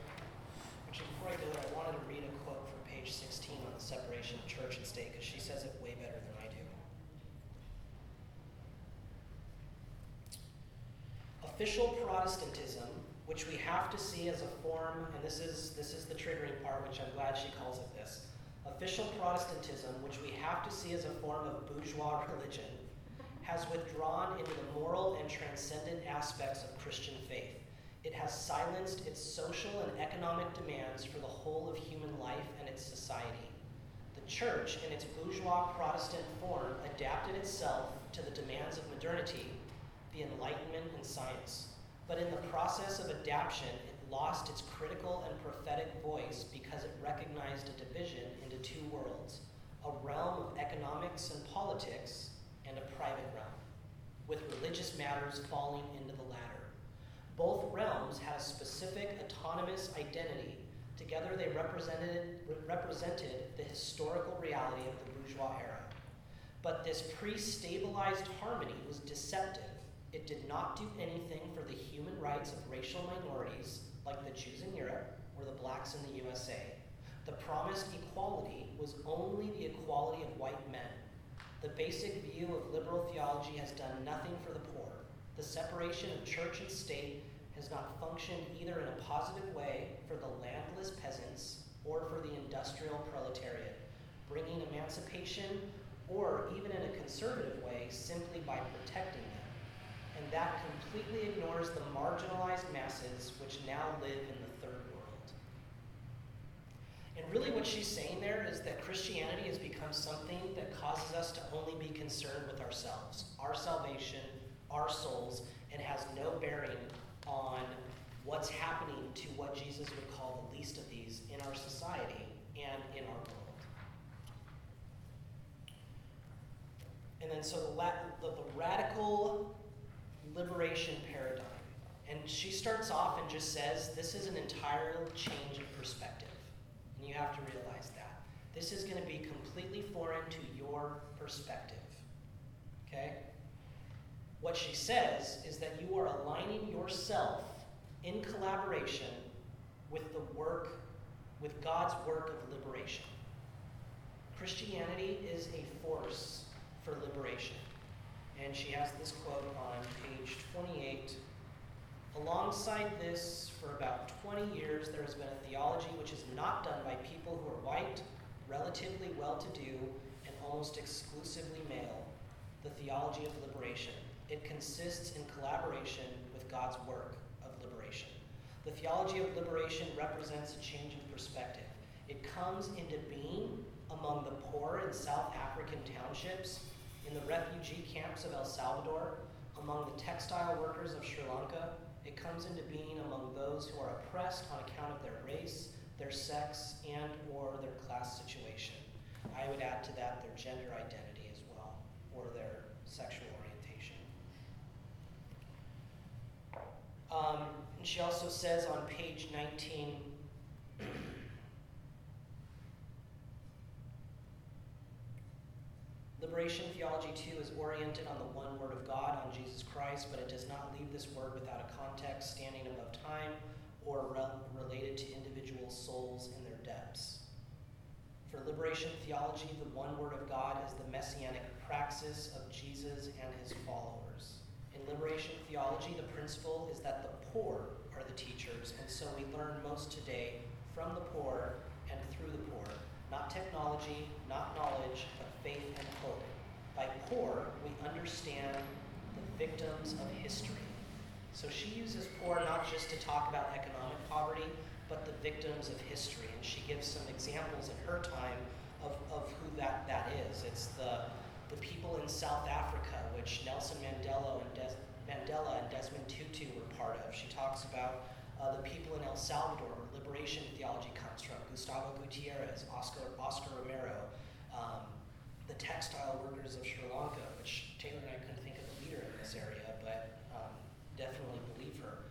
Actually, before I do it, I wanted to read a quote from page 16 on the separation of church and state, because she says it way better than I do. Official Protestantism which we have to see as a form, and this is, this is the triggering part, which I'm glad she calls it this. Official Protestantism, which we have to see as a form of bourgeois religion, has withdrawn into the moral and transcendent aspects of Christian faith. It has silenced its social and economic demands for the whole of human life and its society. The church, in its bourgeois Protestant form, adapted itself to the demands of modernity, the Enlightenment, and science. But in the process of adaptation, lost its critical and prophetic voice because it recognized a division into two worlds a realm of economics and politics, and a private realm, with religious matters falling into the latter. Both realms had a specific autonomous identity. Together, they represented, represented the historical reality of the bourgeois era. But this pre stabilized harmony was deceptive. It did not do anything for the human rights of racial minorities, like the Jews in Europe or the blacks in the USA. The promised equality was only the equality of white men. The basic view of liberal theology has done nothing for the poor. The separation of church and state has not functioned either in a positive way for the landless peasants or for the industrial proletariat, bringing emancipation or even in a conservative way simply by protecting. And that completely ignores the marginalized masses which now live in the third world. And really, what she's saying there is that Christianity has become something that causes us to only be concerned with ourselves, our salvation, our souls, and has no bearing on what's happening to what Jesus would call the least of these in our society and in our world. And then, so the, the, the radical liberation paradigm. And she starts off and just says, This is an entire change of perspective. And you have to realize that. This is going to be completely foreign to your perspective. Okay? What she says is that you are aligning yourself in collaboration with the work, with God's work of liberation. Christianity is a force for liberation. And she has this quote on page 28. Alongside this, for about 20 years, there has been a theology which is not done by people who are white, relatively well to do, and almost exclusively male the theology of liberation. It consists in collaboration with God's work of liberation. The theology of liberation represents a change in perspective. It comes into being among the poor in South African townships, in the refugee camps of El Salvador, among the textile workers of Sri Lanka. It comes into being among those who are oppressed on account of their race, their sex, and or their class situation. I would add to that their gender identity as well, or their sexual orientation. Um, and she also says on page 19, Liberation theology, too, is oriented on the one word of God, on Jesus Christ, but it does not leave this word without a context standing above time or re- related to individual souls in their depths. For liberation theology, the one word of God is the messianic praxis of Jesus and his followers. In liberation theology, the principle is that the poor are the teachers, and so we learn most today from the poor and through the poor. Not technology, not knowledge, but faith and hope. By poor, we understand the victims of history. So she uses poor not just to talk about economic poverty, but the victims of history. And she gives some examples in her time of, of who that, that is. It's the, the people in South Africa, which Nelson Mandela and, Des, Mandela and Desmond Tutu were part of. She talks about uh, the people in El Salvador, liberation theology comes from Gustavo Gutierrez, Oscar, Oscar Romero, um, the textile workers of Sri Lanka, which Taylor and I couldn't think of a leader in this area, but um, definitely believe her.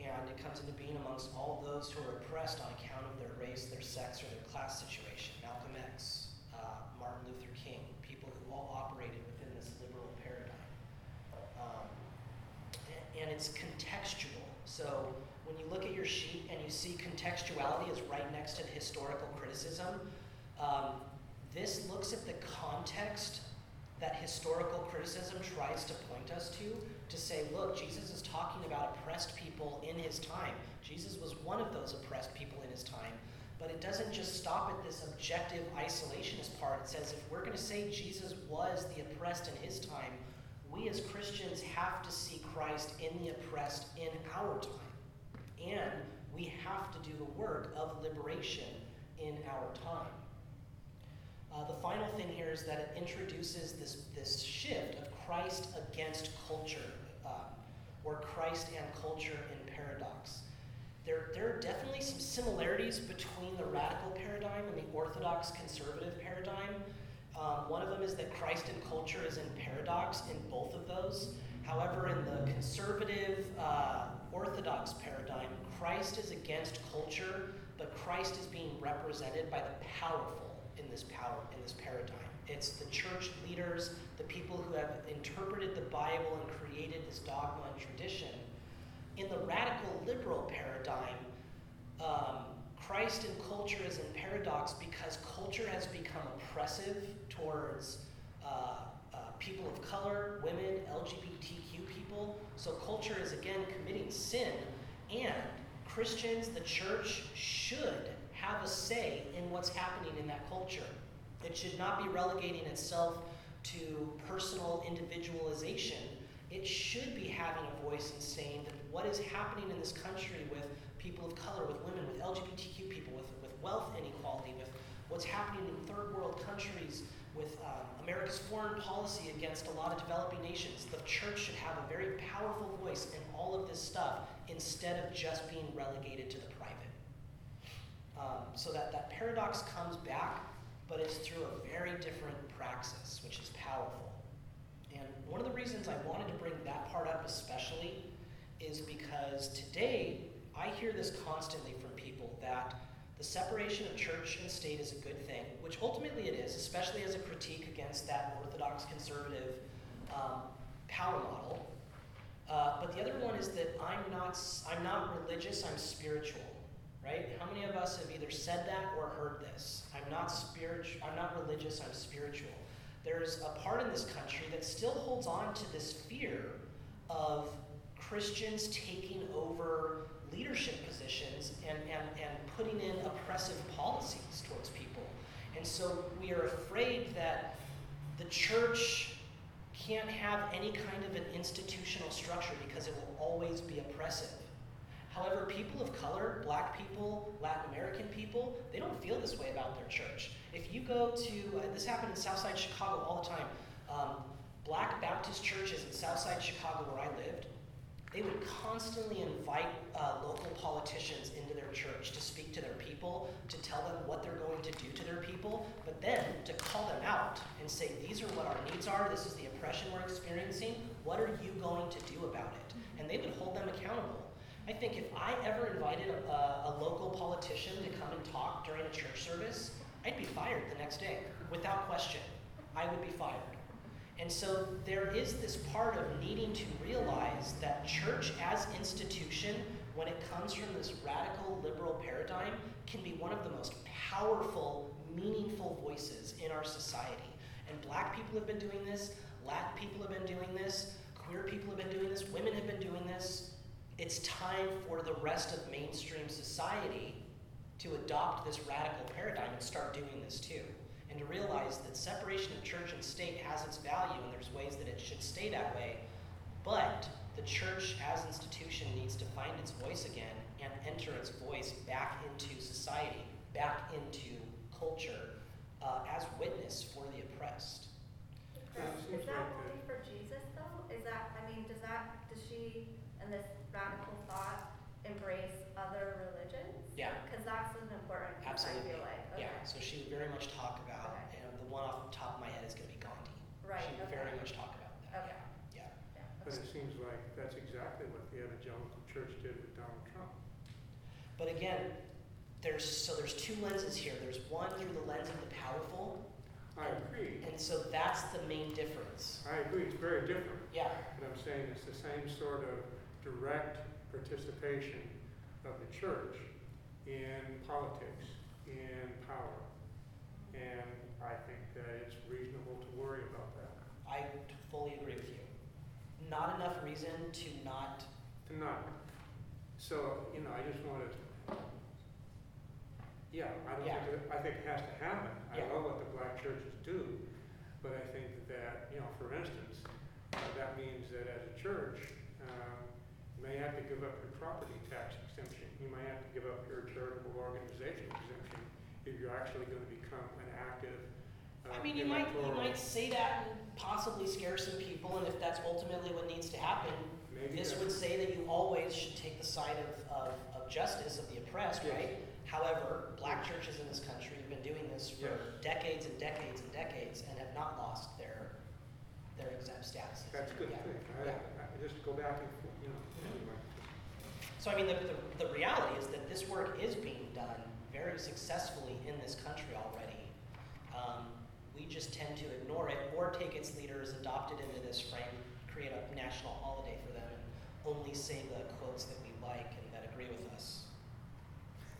And it comes into being amongst all those who are oppressed on account of their race, their sex, or their class situation. Malcolm X, uh, Martin Luther King, people who all operated within this liberal paradigm. Um, and it's contextual. So when you look at your sheet and you see contextuality is right next to the historical criticism, um, this looks at the context that historical criticism tries to point us to, to say, look, Jesus is talking about oppressed people in his time. Jesus was one of those oppressed people in his time. But it doesn't just stop at this objective isolationist part. It says if we're going to say Jesus was the oppressed in his time, we as Christians have to see Christ in the oppressed in our time. And we have to do the work of liberation in our time. Uh, the final thing here is that it introduces this, this shift of Christ against culture, uh, or Christ and culture in paradox. There, there are definitely some similarities between the radical paradigm and the orthodox conservative paradigm. Um, one of them is that Christ and culture is in paradox in both of those. However, in the conservative uh, orthodox paradigm, Christ is against culture, but Christ is being represented by the powerful in this power in this paradigm. It's the church leaders, the people who have interpreted the Bible and created this dogma and tradition. In the radical liberal paradigm, um, Christ and culture is in paradox because culture has become oppressive towards uh, uh, people of color, women, LGBTQ people. So culture is again committing sin, and Christians, the church, should have a say in what's happening in that culture. It should not be relegating itself to personal individualization. It should be having a voice in saying that what is happening in this country with people of color, with women, with LGBTQ people, with, with wealth inequality, with what's happening in third world countries, with um, America's foreign policy against a lot of developing nations. The church should have a very powerful voice in all of this stuff instead of just being relegated to the private. Um, so that, that paradox comes back, but it's through a very different praxis, which is powerful. And one of the reasons I wanted to bring that part up especially is because today I hear this constantly from people that the separation of church and state is a good thing, which ultimately it is, especially as a critique against that orthodox conservative um, power model. Uh, but the other one is that I'm not, I'm not religious, I'm spiritual right? How many of us have either said that or heard this? I'm not spiritual, I'm not religious, I'm spiritual. There's a part in this country that still holds on to this fear of Christians taking over leadership positions and, and, and putting in oppressive policies towards people. And so we are afraid that the church can't have any kind of an institutional structure because it will always be oppressive. However, people of color, black people, Latin American people, they don't feel this way about their church. If you go to, uh, this happened in Southside Chicago all the time, um, black Baptist churches in Southside Chicago where I lived, they would constantly invite uh, local politicians into their church to speak to their people, to tell them what they're going to do to their people, but then to call them out and say, These are what our needs are, this is the oppression we're experiencing, what are you going to do about it? And they would hold them accountable. I think if I ever invited a, a, local politician to come and talk during a church service, I'd be fired the next day, without question. I would be fired. And so there is this part of needing to realize that church as institution, when it comes from this radical liberal paradigm, can be one of the most powerful, meaningful voices in our society. And black people have been doing this, Latin people have been doing this, queer people have been doing this, women have been doing this, it's time for the rest of mainstream society to adopt this radical paradigm and start doing this too. And to realize that separation of church and state has its value and there's ways that it should stay that way, but the church as institution needs to find its voice again and enter its voice back into society, back into culture uh, as witness for the oppressed. Is that only for Jesus though? Is that, I mean, does that, does she, and this radical thought embrace other religions? Yeah. Because that's an important piece, I Absolutely. feel like. Okay. Yeah, so she would very much talk about, Okay. and the one off the top of my head is going to be Gandhi. Right, She okay. very much talk about that. Okay. Yeah. Yeah. But it seems like that's exactly what the evangelical church did with Donald Trump. But again, there's so there's two lenses here. There's one through the lens of the powerful, I agree. and so that's the main difference. I agree, it's very different. Yeah. But I'm saying it's the same sort of direct participation of the church in politics, in power. And I think that it's reasonable to worry about that. I fully agree with you. Not enough reason to not, to not. So, you know, I just wanted, yeah, I don't Yeah. think, it- I think it has to happen. I Yeah. love what the black churches do, but I think that, you know, for instance, uh, that means that as a church, um, you may have to give up your property tax exemption. You may have to give up your charitable organization exemption if you're actually gonna become an active, I mean, you might, you might say that and possibly scare some people, and if that's ultimately what needs to happen, Maybe this that's- would say that you always should take the side of, of, of justice of the oppressed, Yes. right? However, black churches in this country have been doing this for Yes. decades and decades and decades and have not lost their, their exempt status. That's a good Yeah. thing. I, Yeah. I just go back and, forth, you know, anyway. So I mean, the, the, the reality is that this work is being done very successfully in this country already. Um, we just tend to ignore it or take its leaders, adopt it into this frame, create a national holiday for them, and only say the quotes that we like and that agree with us.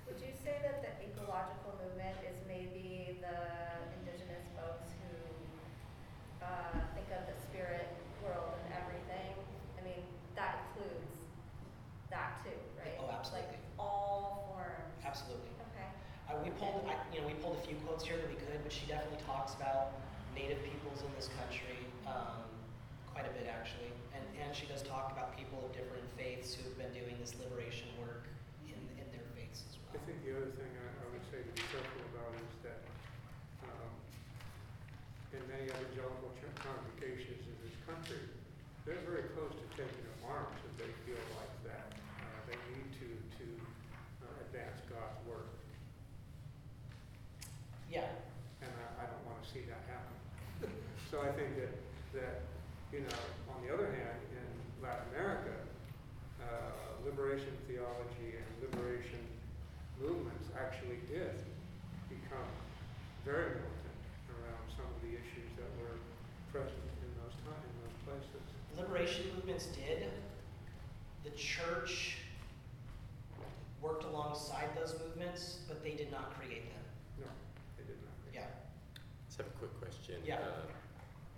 Would you say that the ecological movement is maybe the indigenous folks who uh, think of the spirit world and everything? I mean, that includes that too, right? Oh, absolutely. Like all forms. Absolutely. Okay. Uh, we pulled, I, quotes here that we could, but she definitely talks about Native peoples in this country, um, quite a bit actually. And, and she does talk about people of different faiths who have been doing this liberation work in, in their faiths as well. I think the other thing I, I would say to be careful about is that, um, in many evangelical congregations in this country, they're very close to taking up arms if they feel like that. Uh, they need to, to, uh, advance God's word, Yeah, and I, I don't wanna see that happen. So I think that, that, you know, on the other hand, in Latin America, uh, liberation theology and liberation movements actually did become very militant around some of the issues that were present in those time, in those places. liberation movements did. The church worked alongside those movements, but they did not create them. No, they did not. Yeah. Just have a quick question. Yeah. Uh,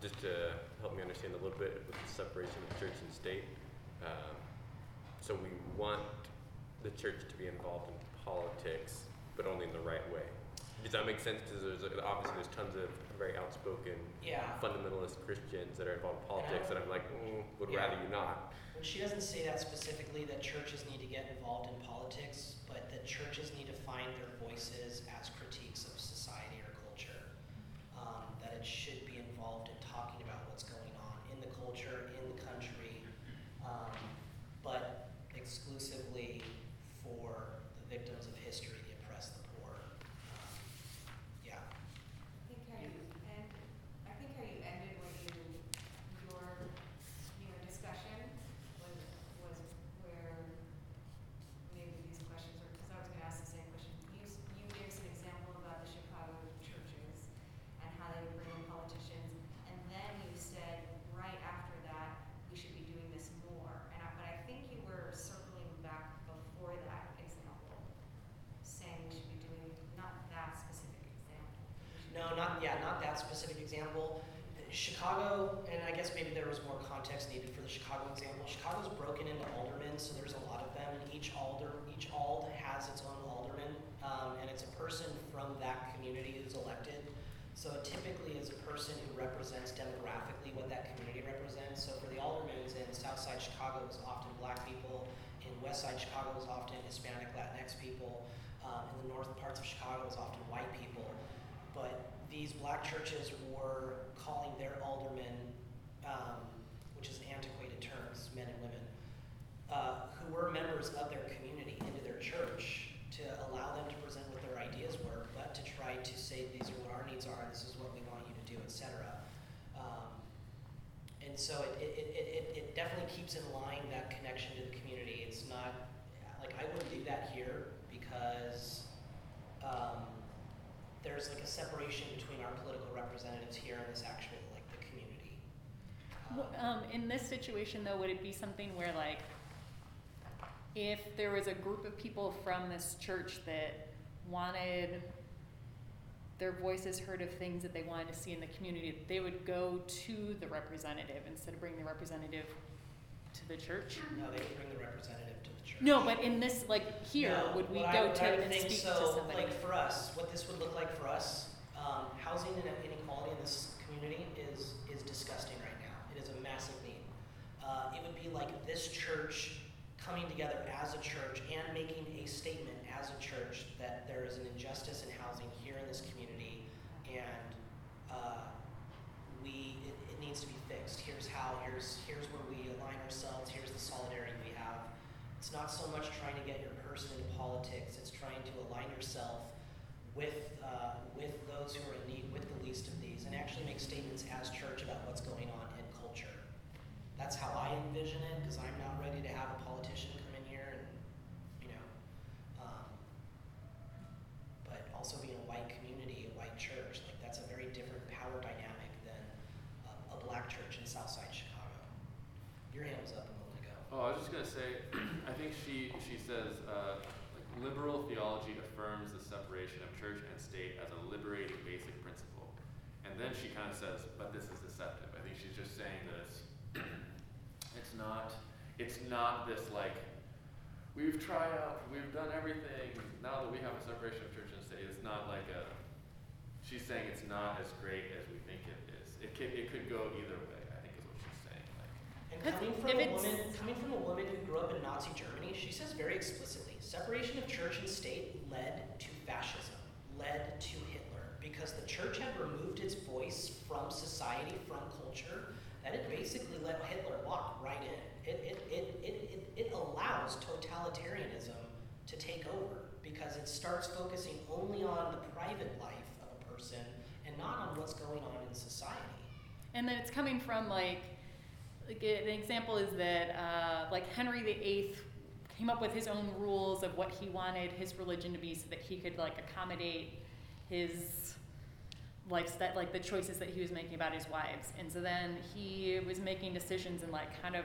Just to help me understand a little bit with the separation of church and state. Um, So we want the church to be involved in politics, but only in the right way. Does that make sense? Because there's, obviously there's tons of very outspoken Yeah. fundamentalist Christians that are involved in politics that I'm like, mm, would Yeah. rather you not. She doesn't say that specifically, that churches need to get involved in politics, but that churches need to find their voices as critiques of society or culture. Um, that it should be involved in talking about what's going on in the culture, in the country, um, but exclusively for the victims of history, the oppressed, the poor. Um, yeah. I think how you end, I think how you ended when you, your, you know, discussion was, was where maybe these questions were, because I was gonna ask the same question. You, s- you gave us an example about the Chicago churches and how they would bring in politicians, and then you said, right after that, we should be doing this more. And I, but I think you were circling back before that example, saying we should be doing, not that specific example. We should be No, not, yeah, not specific example. Chicago, and I guess maybe there was more context needed for the Chicago example. Chicago's broken into aldermen, so there's a lot of them, and each alder, each ald has its own alderman, um, and it's a person from that community who's elected. So it typically is a person who represents demographically what that community represents. So for the aldermans in Southside Chicago, it's often black people. In Westside Chicago, it's often Hispanic, Latinx people. Um, in the north parts of Chicago, it's often white people. But these black churches were calling their aldermen, um, which is antiquated terms, men and women, uh, who were members of their community into their church to allow them to present what their ideas were, but to try to say these are what our needs are, this is what we want you to do, etc. Um, and so it, it, it, it, it definitely keeps in line that connection to the community. It's not like I wouldn't do that here because um, there's like a separation between our political representatives here and this actual like the community. Well, Um, in this situation though, would it be something where like, if there was a group of people from this church that wanted their voices heard of things that they wanted to see in the community, they would go to the representative instead of bringing the representative to the church. No, they would bring the representative to the church. No, but in this, like here, No, would we what I- go what to I would and think speak so, to somebody? Like for us, what this would look like for us, um, housing and inequality in this community is, is disgusting right now. It is a massive need. Uh, it would be like this church coming together as a church and making a statement as a church that there is an injustice in housing here in this community and, uh, we, it, it needs to be fixed. Here's how, here's, here's where we align ourselves, here's the solidarity we have. It's not so much trying to get your person into politics, it's trying to align yourself with, uh, with those who are in need, with the least of these, and actually make statements as church about what's going on in culture. That's how I envision it, because I'm not ready to have a politician come in here and, you know, um, but also being a white community, a white church, like that's a very different power dynamic than a, black church in Southside Chicago. Your hand was up. Oh, I was just gonna say, I think she, she says, uh, like liberal theology affirms the separation of church and state as a liberating basic principle. And then she kind of says, but this is deceptive. I think she's just saying that it's, it's not, it's not this like, we've tried out, we've done everything, now that we have a separation of church and state, it's not like a, she's saying it's not as great as we think it is. It could, it could go either way, I think is what she's saying, like. And coming from a it's- woman, coming from a woman who grew up in Nazi Germany, she says very explicitly, separation of church and state led to fascism, led to Hitler, because the church had removed its voice from society, from culture, that it basically let Hitler walk right in. It, it, it, it, it, it allows totalitarianism to take over because it starts focusing only on the private life of a person and not on what's going on in society. And then it's coming from like, like an example is that uh, like Henry VIII came up with his own rules of what he wanted his religion to be so that he could like accommodate his like that like the choices that he was making about his wives. And so then he was making decisions and like kind of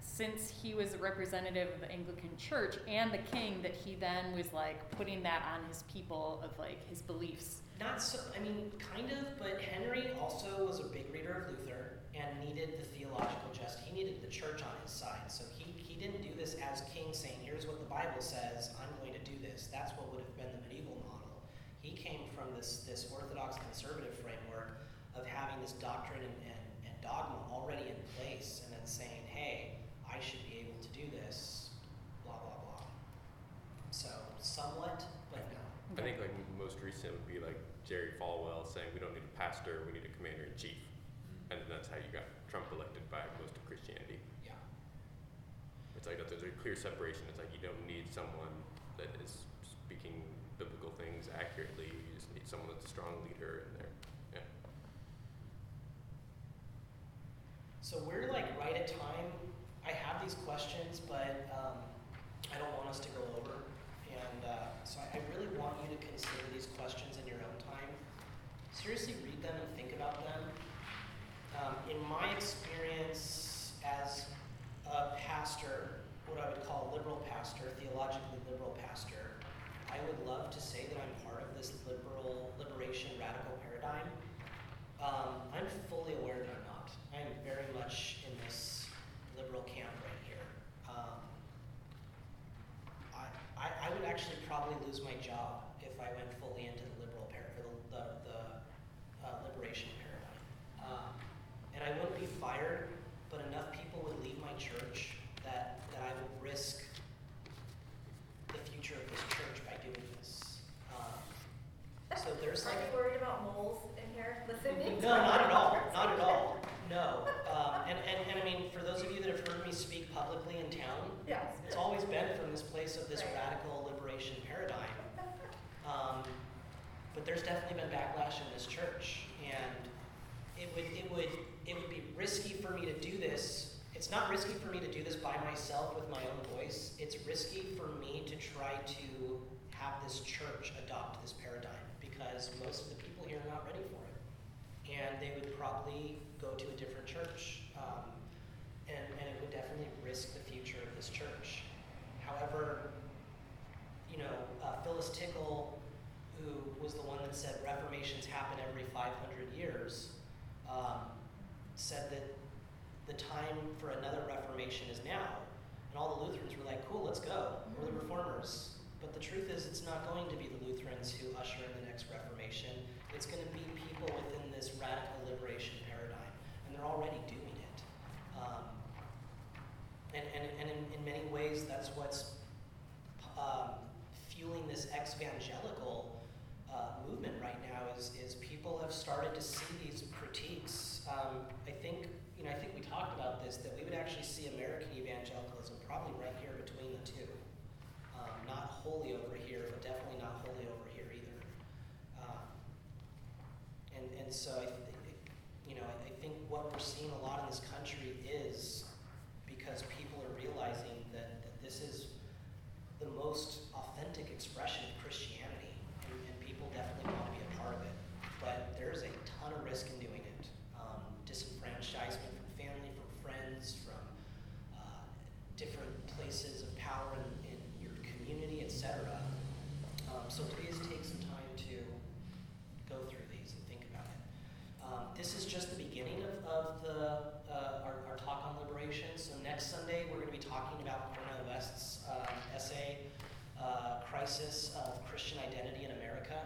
since he was a representative of the Anglican Church and the king, that he then was like putting that on his people of like his beliefs. Not so, I mean, kind of, but Henry also was a big reader of Luther and needed the theological justice. He needed the church on his side. So he, he didn't do this as king saying, here's what the Bible says, I'm going to do this. That's what would have been the medieval model. He came from this, this orthodox conservative framework of having this doctrine and, and, and dogma already in place and then saying, hey, I should be able to do this, blah, blah, blah. So somewhat, but no. I think like most recent would be like Jerry Falwell saying we don't need a pastor, we need a commander in chief, and then that's how you got Trump elected by most of Christianity. Yeah. It's like there's a clear separation. It's like you don't need someone that is speaking biblical things accurately. You just need someone that's a strong leader in there. Yeah. So we're like right at time. I have these questions, but um, I don't want us to go over. And uh, so I, I really want you to consider these questions in your own time. Seriously, read them and think about them. Um, in my experience as a pastor, what I would call a liberal pastor, theologically liberal pastor, I would love to say that I'm part of this liberal liberation radical paradigm. Um, I'm fully aware that I'm not. I'm very much in this liberal camp right here. Um, I, I, I would actually probably lose my job if I went fully into the liberal par- the, the, the uh, liberation paradigm. I wouldn't be fired, but enough people would leave my church that, that I would risk the future of this church by doing this. Um, so there's like Are you worried about moles in here listening? no, not at all. Not at all. No. Um, and, and, and I mean, for those of you that have heard me speak publicly in town, Yes. it's always been from this place of this Right. radical liberation paradigm. Um, but there's definitely been backlash in this church, and it would it would it would be risky for me to do this. It's not risky for me to do this by myself with my own voice. It's risky for me to try to have this church adopt this paradigm because most of the people here are not ready for it, and they would probably go to a different church, um, and and it would definitely risk the future of this church. However, you know, uh, Phyllis Tickle who was the one that said reformations happen every 500 years, um, said that the time for another reformation is now. And all the Lutherans were like, cool, let's go. We're the reformers. But the truth is, it's not going to be the Lutherans who usher in the next reformation. It's going to be people within this radical liberation paradigm. And they're already doing it. Um, and and, and in, in many ways, that's what's um, fueling this ex-evangelical uh, movement right now is, is people have started to see these critiques. Um, I think, you know, I think we talked about this, that we would actually see American evangelicalism probably right here between the two. Um, not wholly over here, but definitely not wholly over here either. Um, and, and so I think, you know, I, I think what we're seeing a lot in this country is because people are realizing that, that this is the most authentic expression of Christianity, and, and people definitely want to be a part of it. But there's a ton of risk in doing from family, from friends, from uh, different places of power in, in your community, etc. Um, so please take some time to go through these and think about it. Um, this is just the beginning of, of the uh, our, our talk on liberation. So next Sunday we're going to be talking about Cornel West's um, essay, uh, "Crisis of Christian Identity in America."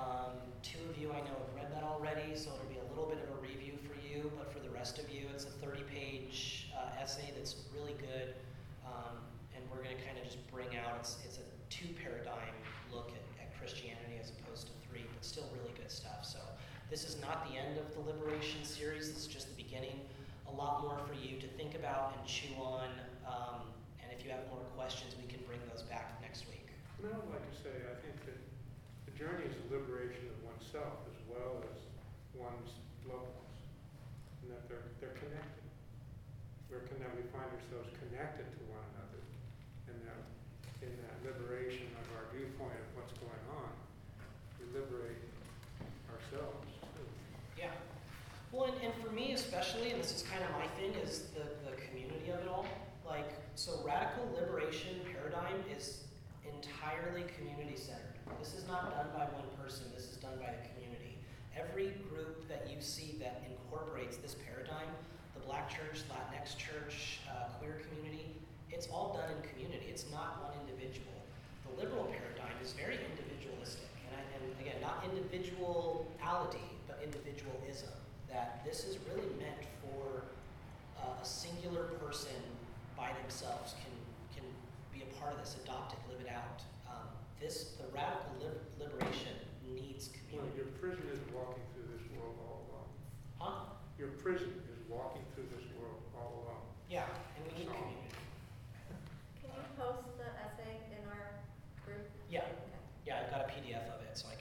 Um, two of you I know have read that already, so it'll be a little bit of a review for you. But for the rest of you, it's a 30-page uh, essay that's really good, um, and we're going to kind of just bring out it's it's a two paradigm look at, at Christianity as opposed to three, but still really good stuff. So. This is not the end of the Liberation series, this is just the beginning. A lot more for you to think about and chew on. Um, and if you have more questions, we can bring those back next week. I would like to say, I think that journey is a liberation of oneself as well as one's loved ones, and that they're, they're connected. Where can connected, we find ourselves connected to one another, and that in that liberation of our viewpoint of what's going on, we liberate ourselves too. Yeah. Well, and, and for me especially, and this is kind of my thing, is the, the community of it all. Like, so radical liberation paradigm is entirely community centered. This is not done by one person, this is done by the community. Every group that you see that incorporates this paradigm, the black church, Latinx church, uh, queer community, it's all done in community. It's not one individual. The liberal paradigm is very individualistic. And, I, and again, not individuality, but individualism. That this is really meant for uh, a singular person by themselves can, can be a part of this, adopt it, live it out this, the radical liber- liberation needs Well, community. your prison is walking through this world all alone. Huh? Your prison is walking through this world all alone. Yeah, and we need So- community. Can you post the essay in our group? Yeah, Okay. yeah, I've got a PDF of it, so I can